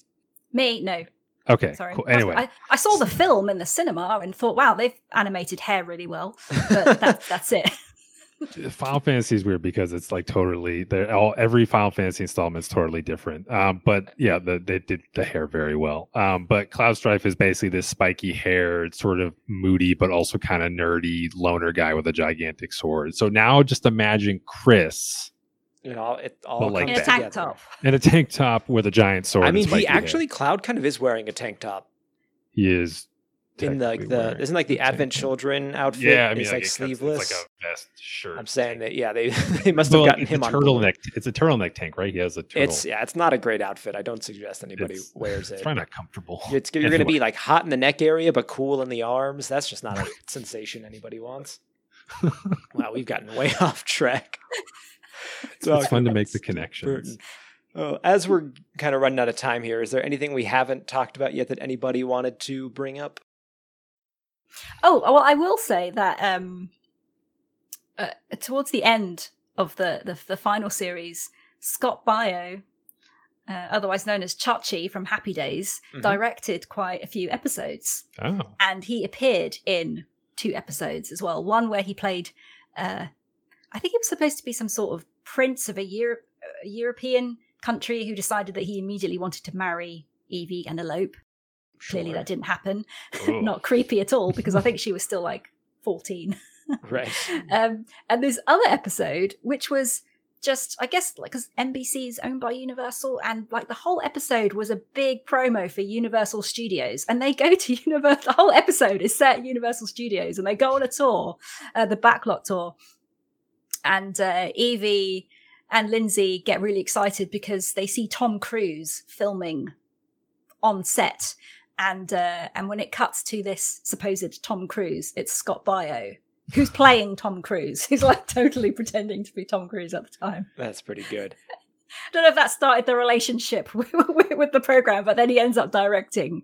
Me, no. Okay, Sorry. cool. Anyway, I, I saw the film in the cinema and thought, wow, they've animated hair really well. But <laughs> that, that's it. Final Fantasy is weird because it's like totally they're all every Final Fantasy installment is totally different. Um, but yeah, the, they did the hair very well. Um, but Cloud Strife is basically this spiky haired, sort of moody, but also kind of nerdy loner guy with a gigantic sword. So now just imagine Chris you know, it all But like comes In a tank together. top. in a tank top with a giant sword. I mean, he spiky hair. actually Cloud kind of is wearing a tank top he is in the like the wearing isn't like the Advent. Children outfit. Yeah, I mean, it's like, cuts- sleeveless. It's like a vest shirt. I'm saying tank. that yeah, they <laughs> they must have gotten him a on board. turtleneck. It's a turtleneck tank, right? He has a turtle. It's yeah, it's not a great outfit. I don't suggest anybody It's- wears it. It's it. probably not comfortable. It's, you're going to be like hot in the neck area, but cool in the arms. That's just not a sensation anybody wants. <laughs> wow, we've gotten way <laughs> off track. It's, it's fun to make the connections. Oh, as we're kind of running out of time here, is there anything we haven't talked about yet that anybody wanted to bring up? Oh, well, I will say that um, uh, towards the end of the, the, the final series, Scott Baio, uh, otherwise known as Chachi from Happy Days, Mhm. directed quite a few episodes. Oh, and he appeared in two episodes as well. One where he played, uh, I think he was supposed to be some sort of prince of a, Euro- a European country who decided that he immediately wanted to marry Evie and elope. Clearly, that didn't happen. <laughs> Oh. Not creepy at all because I think she was still like 14. Right. <laughs> Um, and this other episode, which was just, I guess, like, because NBC is owned by Universal, and like the whole episode was a big promo for Universal Studios. And they go to <laughs> Universal, the whole episode is set at Universal Studios, and they go on a tour, uh, the backlot tour. And uh, Evie and Lindsay get really excited because they see Tom Cruise filming on set. And uh, and when it cuts to this supposed Tom Cruise, it's Scott Baio who's playing Tom Cruise. <laughs> He's like totally pretending to be Tom Cruise at the time. That's pretty good. <laughs> I don't know if that started the relationship <laughs> with, with the program, but then he ends up directing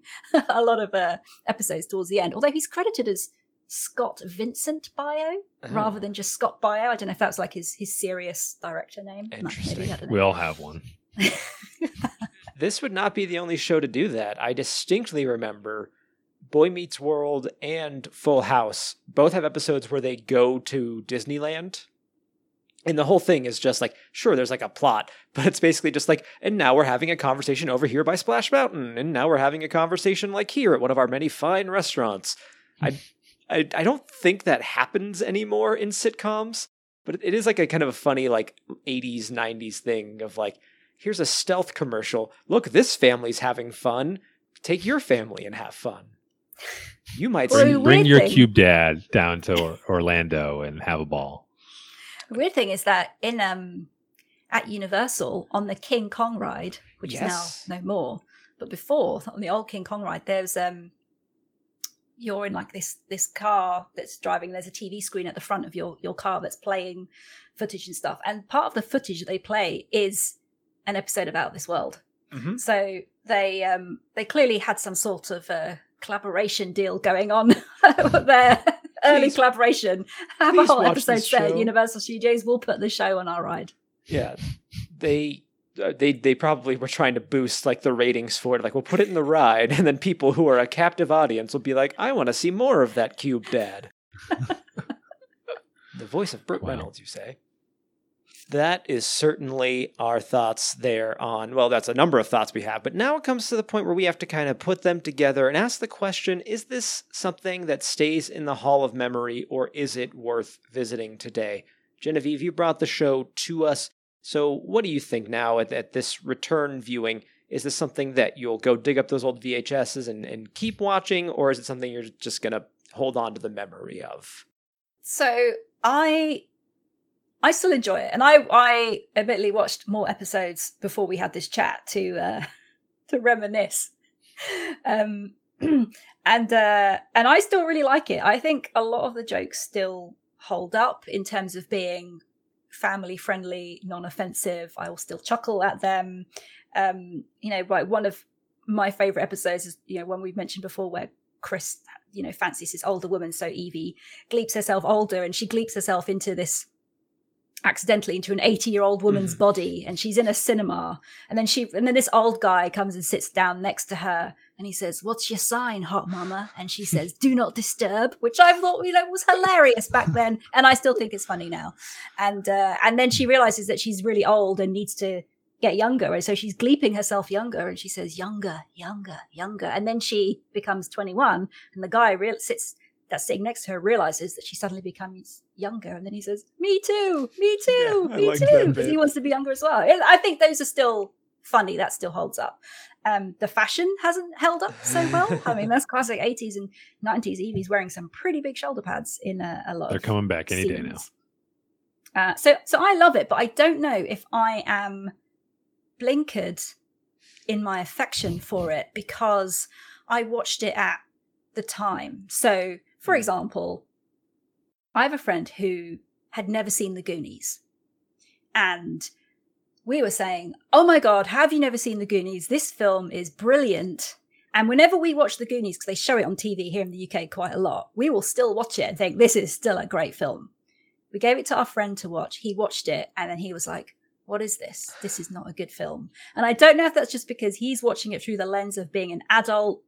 a lot of uh, episodes towards the end. Although he's credited as Scott Vincent Baio rather than just Scott Baio. I don't know if that's like his his serious director name. Interesting. Maybe, I don't know. we all have one. This would not be the only show to do that. I distinctly remember Boy Meets World and Full House both have episodes where they go to Disneyland. And the whole thing is just like, sure, there's like a plot, <laughs> but it's basically just like, and now we're having a conversation over here by Splash Mountain, and now we're having a conversation like here at one of our many fine restaurants. I, <laughs> I, I don't think that happens anymore in sitcoms, but it is like a kind of a funny like 80s, 90s thing of like, here's a stealth commercial. Look, this family's having fun. Take your family and have fun. You might Well, see. Bring your thing- cube dad down to Orlando and have a ball. The weird thing is that in um at Universal on the King Kong ride, which Yes. is now no more, but before on the old King Kong ride, there's um you're in like this this car that's driving. There's a TV screen at the front of your your car that's playing footage and stuff. And part of the footage that they play is an episode of Out of This World. Mhm. So they um they clearly had some sort of uh, collaboration deal going on <laughs> there. <laughs> Early Please- collaboration. Have a whole episode this set at show. Universal Studios. We'll put the show on our ride. Yeah, they uh, they they probably were trying to boost like the ratings for it. Like, we'll put it in the ride, and then people who are a captive audience will be like, "I want to see more of that cube dad." <laughs> the voice of Burt Wow. Reynolds, you say? That is certainly our thoughts there on. Well, that's a number of thoughts we have, but now it comes to the point where we have to kind of put them together and ask the question is this something that stays in the Hall of Memory or is it worth visiting today? Genevieve, you brought the show to us. So, what do you think now at, at this return viewing? Is this something that you'll go dig up those old VHSs and, and keep watching, or is it something you're just going to hold on to the memory of? So I I still enjoy it, and I I admittedly watched more episodes before we had this chat to uh, <laughs> to reminisce. Um, <clears throat> and uh, and I still really like it. I think a lot of the jokes still hold up in terms of being family friendly, non offensive. I will still chuckle at them. Um, you know, like one of my favorite episodes is you know one we've mentioned before where Chris you know fancies this older woman, so Evie gleeps herself older, and she gleeps herself into this accidentally into an 80 year old woman's Mhm. body and she's in a cinema. And then she and then this old guy comes and sits down next to her and he says what's your sign hot mama? And she says do not disturb which i thought you know was hilarious back then and i still think it's funny now. And uh, and then she realizes that she's really old and needs to get younger and so she's gleeping herself younger and she says younger younger younger. And then she becomes 21 and the guy real sits that's sitting next to her realizes that she suddenly becomes younger and then he says me too me <laughs> too I me like too because he wants to be younger as well. I think those are still funny that still holds up. Um the fashion hasn't held up so well. I mean that's <laughs> classic 80s and 90s evie's wearing some pretty big shoulder pads in a, a lot They're coming back any day now. Uh, so so I love it, but I don't know if I am blinkered in my affection for it because I watched it at the time. So, for example, I have a friend who had never seen the Goonies. And we were saying, Oh my God, have you never seen the Goonies? This film is brilliant. And whenever we watch the Goonies, because they show it on TV here in the UK quite a lot, we will still watch it and think this is still a great film. We gave it to our friend to watch. He watched it and then he was like, What is this? This is not a good film. And I don't know if that's just because he's watching it through the lens of being an adult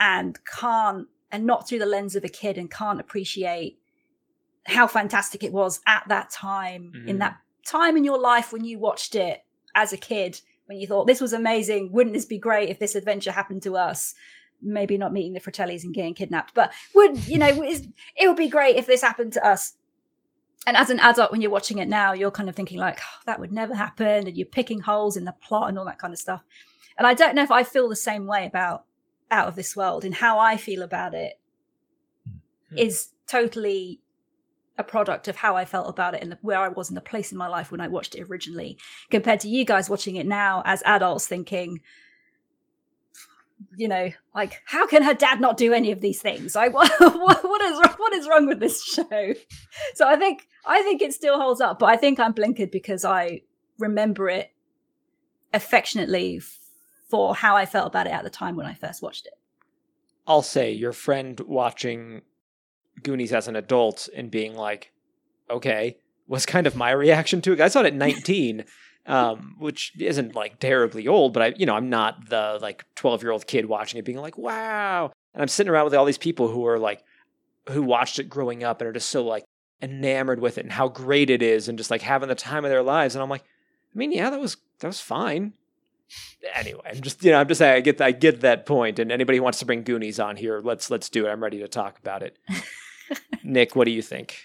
and can't, and not through the lens of a kid and can't appreciate how fantastic it was at that time, in Mhm. that time in your life when you watched it as a kid, when you thought this was amazing. Wouldn't this be great if this adventure happened to us? Maybe not meeting the Fratellis and getting kidnapped, but would, you know, it would be great if this happened to us and as an adult when you're watching it now you're kind of thinking like "Oh, that would never happen and you're picking holes in the plot and all that kind of stuff and i don't know if i feel the same way about out of this world and how i feel about it hmm. is totally a product of how i felt about it and the, where i was in the place in my life when i watched it originally compared to you guys watching it now as adults thinking you know like how can her dad not do any of these things? Like <laughs> what, what, what is wrong- what is wrong with this show? So I think I think it still holds up, but I think I'm blinkered because I remember it affectionately for how I felt about it at the time when I first watched it. I'll say your friend watching Goonies as an adult and being like, okay, was kind of my reaction to it. I saw it at <laughs> 19, um, which isn't like terribly old, but I, you know, I'm not the like 12 year old kid watching it being like, wow. And I'm sitting around with all these people who are like, who watched it growing up and are just so like enamored with it and how great it is and just like having the time of their lives. And I'm like, I mean, yeah, that was, that was fine. Anyway, I'm just, you know, I'm just saying, I get, I get that point. And anybody who wants to bring Goonies on here, let's, let's do it. I'm ready to talk about it. <laughs> Nick, what do you think?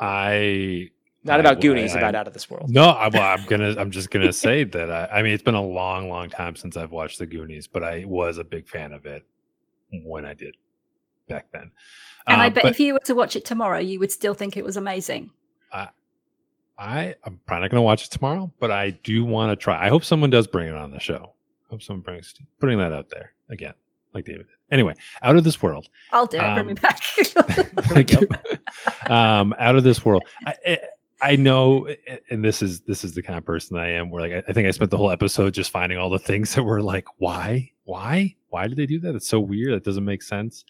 I Not I- about I- Goonies, I- about Out of This World. No, I, well, I'm gonna. I'm just gonna <laughs> say that. I, I mean, it's been a long, long time since I've watched the Goonies, but I was a big fan of it when I did back then. And I Uh, bet but if you were to watch it tomorrow, you would still think it was amazing. I, I'm probably not gonna watch it tomorrow, but I do want to try. I hope someone does bring it on the show. I hope someone brings putting that out there again, like David. did. Anyway, out of this world. I'll do it. Bring Um, me back. <laughs> <laughs> Thank <laughs> you. um, out of this world. I, I- I know, and this is this is the kind of person I am. Where like I, I think I spent the whole episode just finding all the things that were like, why, why, why did they do that? It's so weird. That doesn't make sense.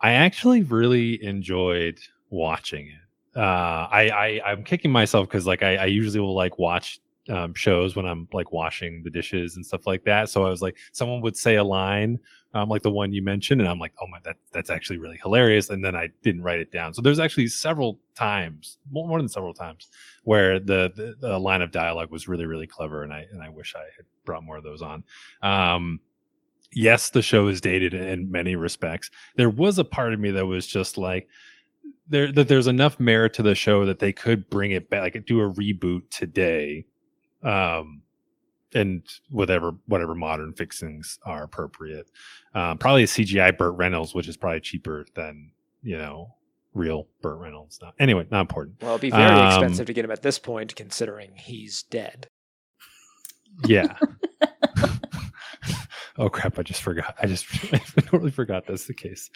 I actually really enjoyed watching it. Uh, I, I I'm kicking myself because like I, I usually will like watch um, shows when I'm like washing the dishes and stuff like that. So I was like, someone would say a line, um, like the one you mentioned, and I'm like, oh my, that that's actually really hilarious. And then I didn't write it down. So there's actually several times, more, than several times, where the, the the line of dialogue was really really clever, and I and I wish I had brought more of those on. Um, yes, the show is dated in many respects. There was a part of me that was just like. There, that there's enough merit to the show that they could bring it back, like do a reboot today, um, and whatever whatever modern fixings are appropriate. Um, probably a CGI Burt Reynolds, which is probably cheaper than you know real Burt Reynolds. Not anyway, not important. Well, it'd be very Um, expensive to get him at this point, considering he's dead. Yeah. Oh crap! I just forgot. I just <laughs> I totally forgot that's the case.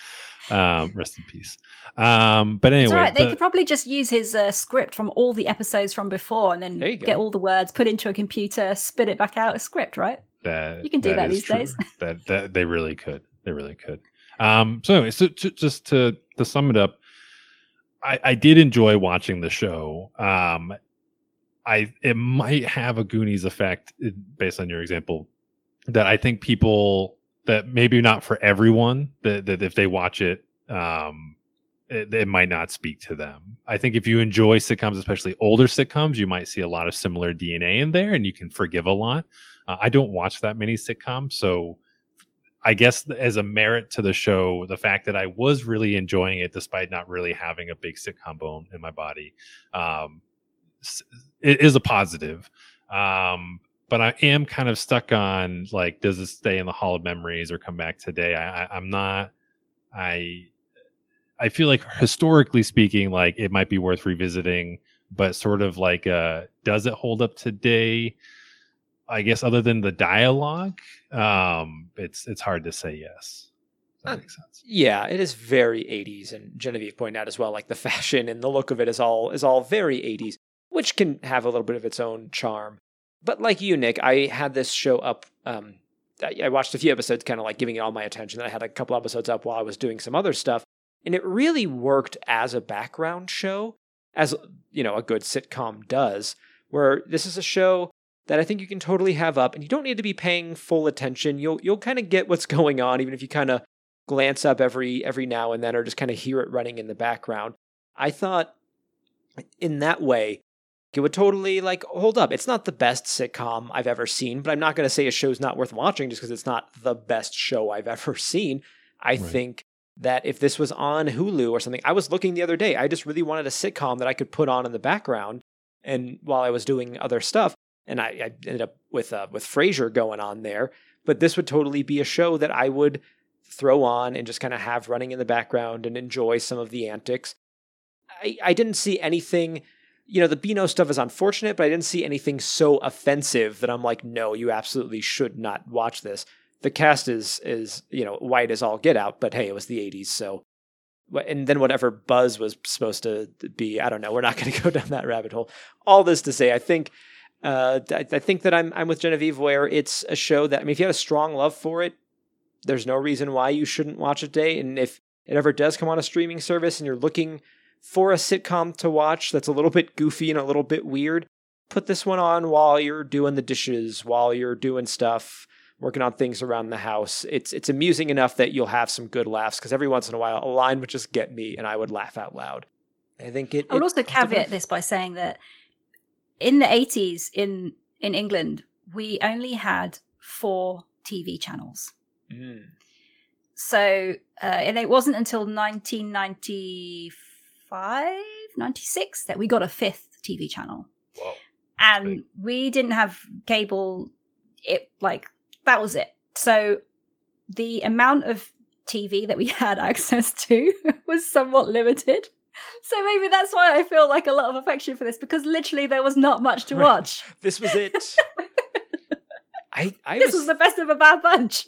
Um, rest in peace. Um, but anyway, It's all right. They the- could probably just use his uh, script from all the episodes from before, and then There go. get all the words, put into a computer, spit it back out a script, right? that You can do that these days. <laughs> that that they really could. They really could. Um, so anyway, so to, just to to sum it up, I, I did enjoy watching the show. Um, I it might have a Goonies effect eh, based on your example that I think people that maybe not for everyone that, that if they watch it, um, it, it might not speak to them. I think if you enjoy sitcoms, especially older sitcoms, you might see a lot of similar DNA in there, and you can forgive a lot. Uh, I don't watch that many sitcoms, so I guess as a merit to the show, the fact that I was really enjoying it despite not really having a big sitcom bone in my body, um, it is a positive. Um, but I am kind of stuck on like, does it stay in the hall of memories or come back today? I, I I'm not. I I feel like historically speaking, like it might be worth revisiting, but sort of like, uh, does it hold up today? I guess other than the dialogue, um, it's it's hard to say yes. That Uh, make sense? Yeah, it is very 80s, and Genevieve pointed out as well, like the <laughs> fashion and the look of it is all is all very 80s, which can have a little bit of its own charm. But like you, Nick, I had this show up. Um, I, I watched a few episodes, kind of like giving it all my attention. I had a couple episodes up while I was doing some other stuff, and it really worked as a background show, as you know, a good sitcom does. Where this is a show that I think you can totally have up, and you don't need to be paying full attention. You'll you'll kind of get what's <laughs> going on, even if you kind of glance up every every now and then, or just kind of hear it running in the background. I thought, in that way, it would totally like hold up. It's not the best sitcom I've ever seen, but I'm not going to say a show's not worth watching just because it's not the best show I've ever <laughs> seen. I Right. think that if this was on Hulu or something, I was looking the other day. I just really wanted a sitcom that I could put on in the background, and while I was doing other stuff, and I, I ended up with uh, with Frasier going on there. But this would totally be a show that I would throw on and just kind of have running in the background and enjoy some of the antics. I, I didn't see anything, you know, the Beano stuff is unfortunate, but I didn't see anything so offensive that I'm like, no, you absolutely should not watch this. The cast is is you know white as all get out, but hey, it was the '80s, so. And then whatever buzz was supposed to be, I don't know. We're not <laughs> going to go down that rabbit hole. All this to say, I think, uh, I, think that I'm I'm with Genevieve where it's a show that I mean, if you have a strong love for it, there's no reason why you shouldn't watch it today. And if it ever does come on a streaming service and you're looking for a sitcom to watch that's a little bit goofy and a little bit weird, put this one on while you're doing the dishes, while you're doing stuff, working on things around the house. It's it's amusing enough that you'll have some good laughs because every once in a while a line would just get me and I would laugh out loud. I think it. I would it- also caveat this by saying that in the 80s in in England, we only had four TV channels. Mm. So, uh, and it wasn't until 1995, 96 that we got a fifth TV channel. And we didn't have cable. It like that was it. So the amount of TV that we <laughs> had access to <laughs> was somewhat limited. So maybe that's why I feel like a lot of affection for this because literally there was not much to watch. This was it. <laughs> I I this was the best of a bad bunch.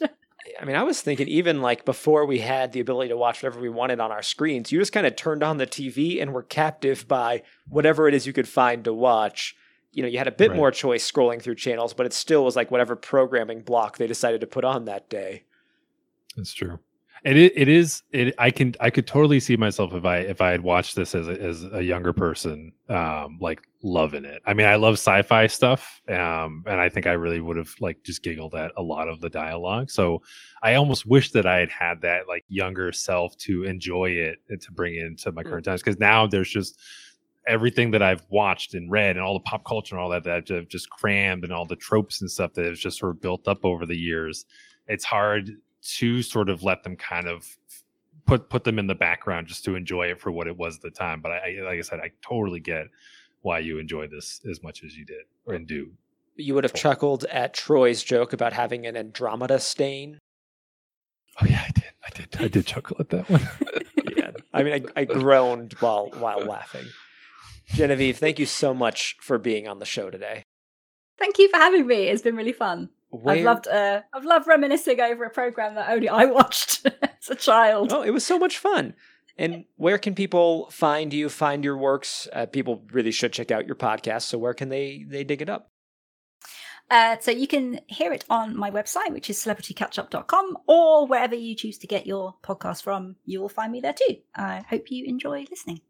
I mean, I was thinking even like before we had the ability to watch whatever we wanted on our screens, you just kind of turned on the TV and were captive by whatever it is you could find to watch. You know, you had a bit Right. more choice scrolling through channels, but it still was like whatever programming block they decided to put on that day. That's true. It it is it. I can I could totally see myself if I if I had watched this as a, as a younger person, um, like loving it. I mean, I love sci-fi stuff, um, and I think I really would have like just giggled at a lot of the dialogue. So I almost wish that I had had that like younger self to enjoy it and to bring it into my current times. Because now there's just everything that I've watched and read and all the pop culture and all that that I've just crammed and all the tropes and stuff that has just sort of built up over the years. It's hard to sort of let them kind of put put them in the background just to enjoy it for what it was at the time. But I, I like I said, I totally get why you enjoy this as much as you did or and do. You would have chuckled at Troy's joke about having an Andromeda stain. Oh yeah, I did. I did. I did chuckle at that one. <laughs> yeah, I mean, I, I groaned while while laughing. Genevieve, thank you so much for being on the show today. Thank you for having me. It's been really fun. Where- I've loved uh, I've loved reminiscing over a program that only I watched <laughs> as a child. Oh, it was so much fun. And where can people find you, find your works? Uh, people really should check out your podcast. So where can they they dig it up? Uh, so you can hear it on my website, which is celebritycatchup.com, or wherever you choose to get your podcast from, you will find me there too. I hope you enjoy listening.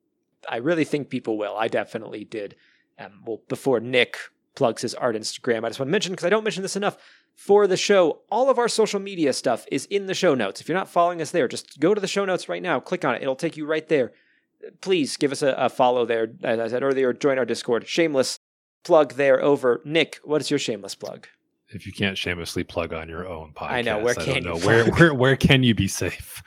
I really think people will. I definitely did. Um, well, before Nick plugs his art Instagram, I just want to mention because I don't mention this enough. For the show, all of our social media stuff is in the show notes. If you're not following us there, just go to the show notes right now, click on it. It'll take you right there. Please give us a, a follow there. As I said earlier, join our Discord. Shameless plug there over. Nick, what is your shameless plug? If you can't shamelessly plug on your own podcast, I know, where don't can you know. <laughs> where where where can you be safe?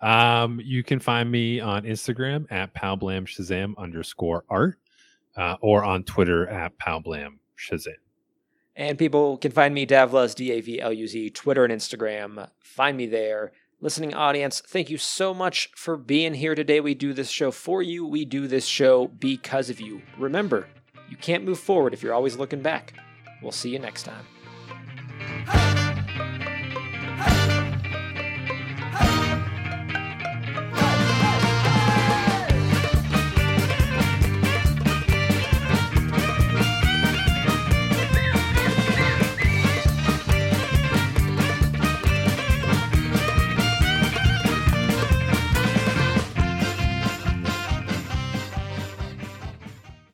Um, you can find me on Instagram at palblamshazam underscore art, uh, or on Twitter at palblamshazam. And people can find me, Davluz, D A V L U Z, Twitter and Instagram. Find me there. Listening audience, thank you so much for being here today. We do this show for you. We do this show because of you. Remember, you can't move forward if you're always looking back. We'll see you next time.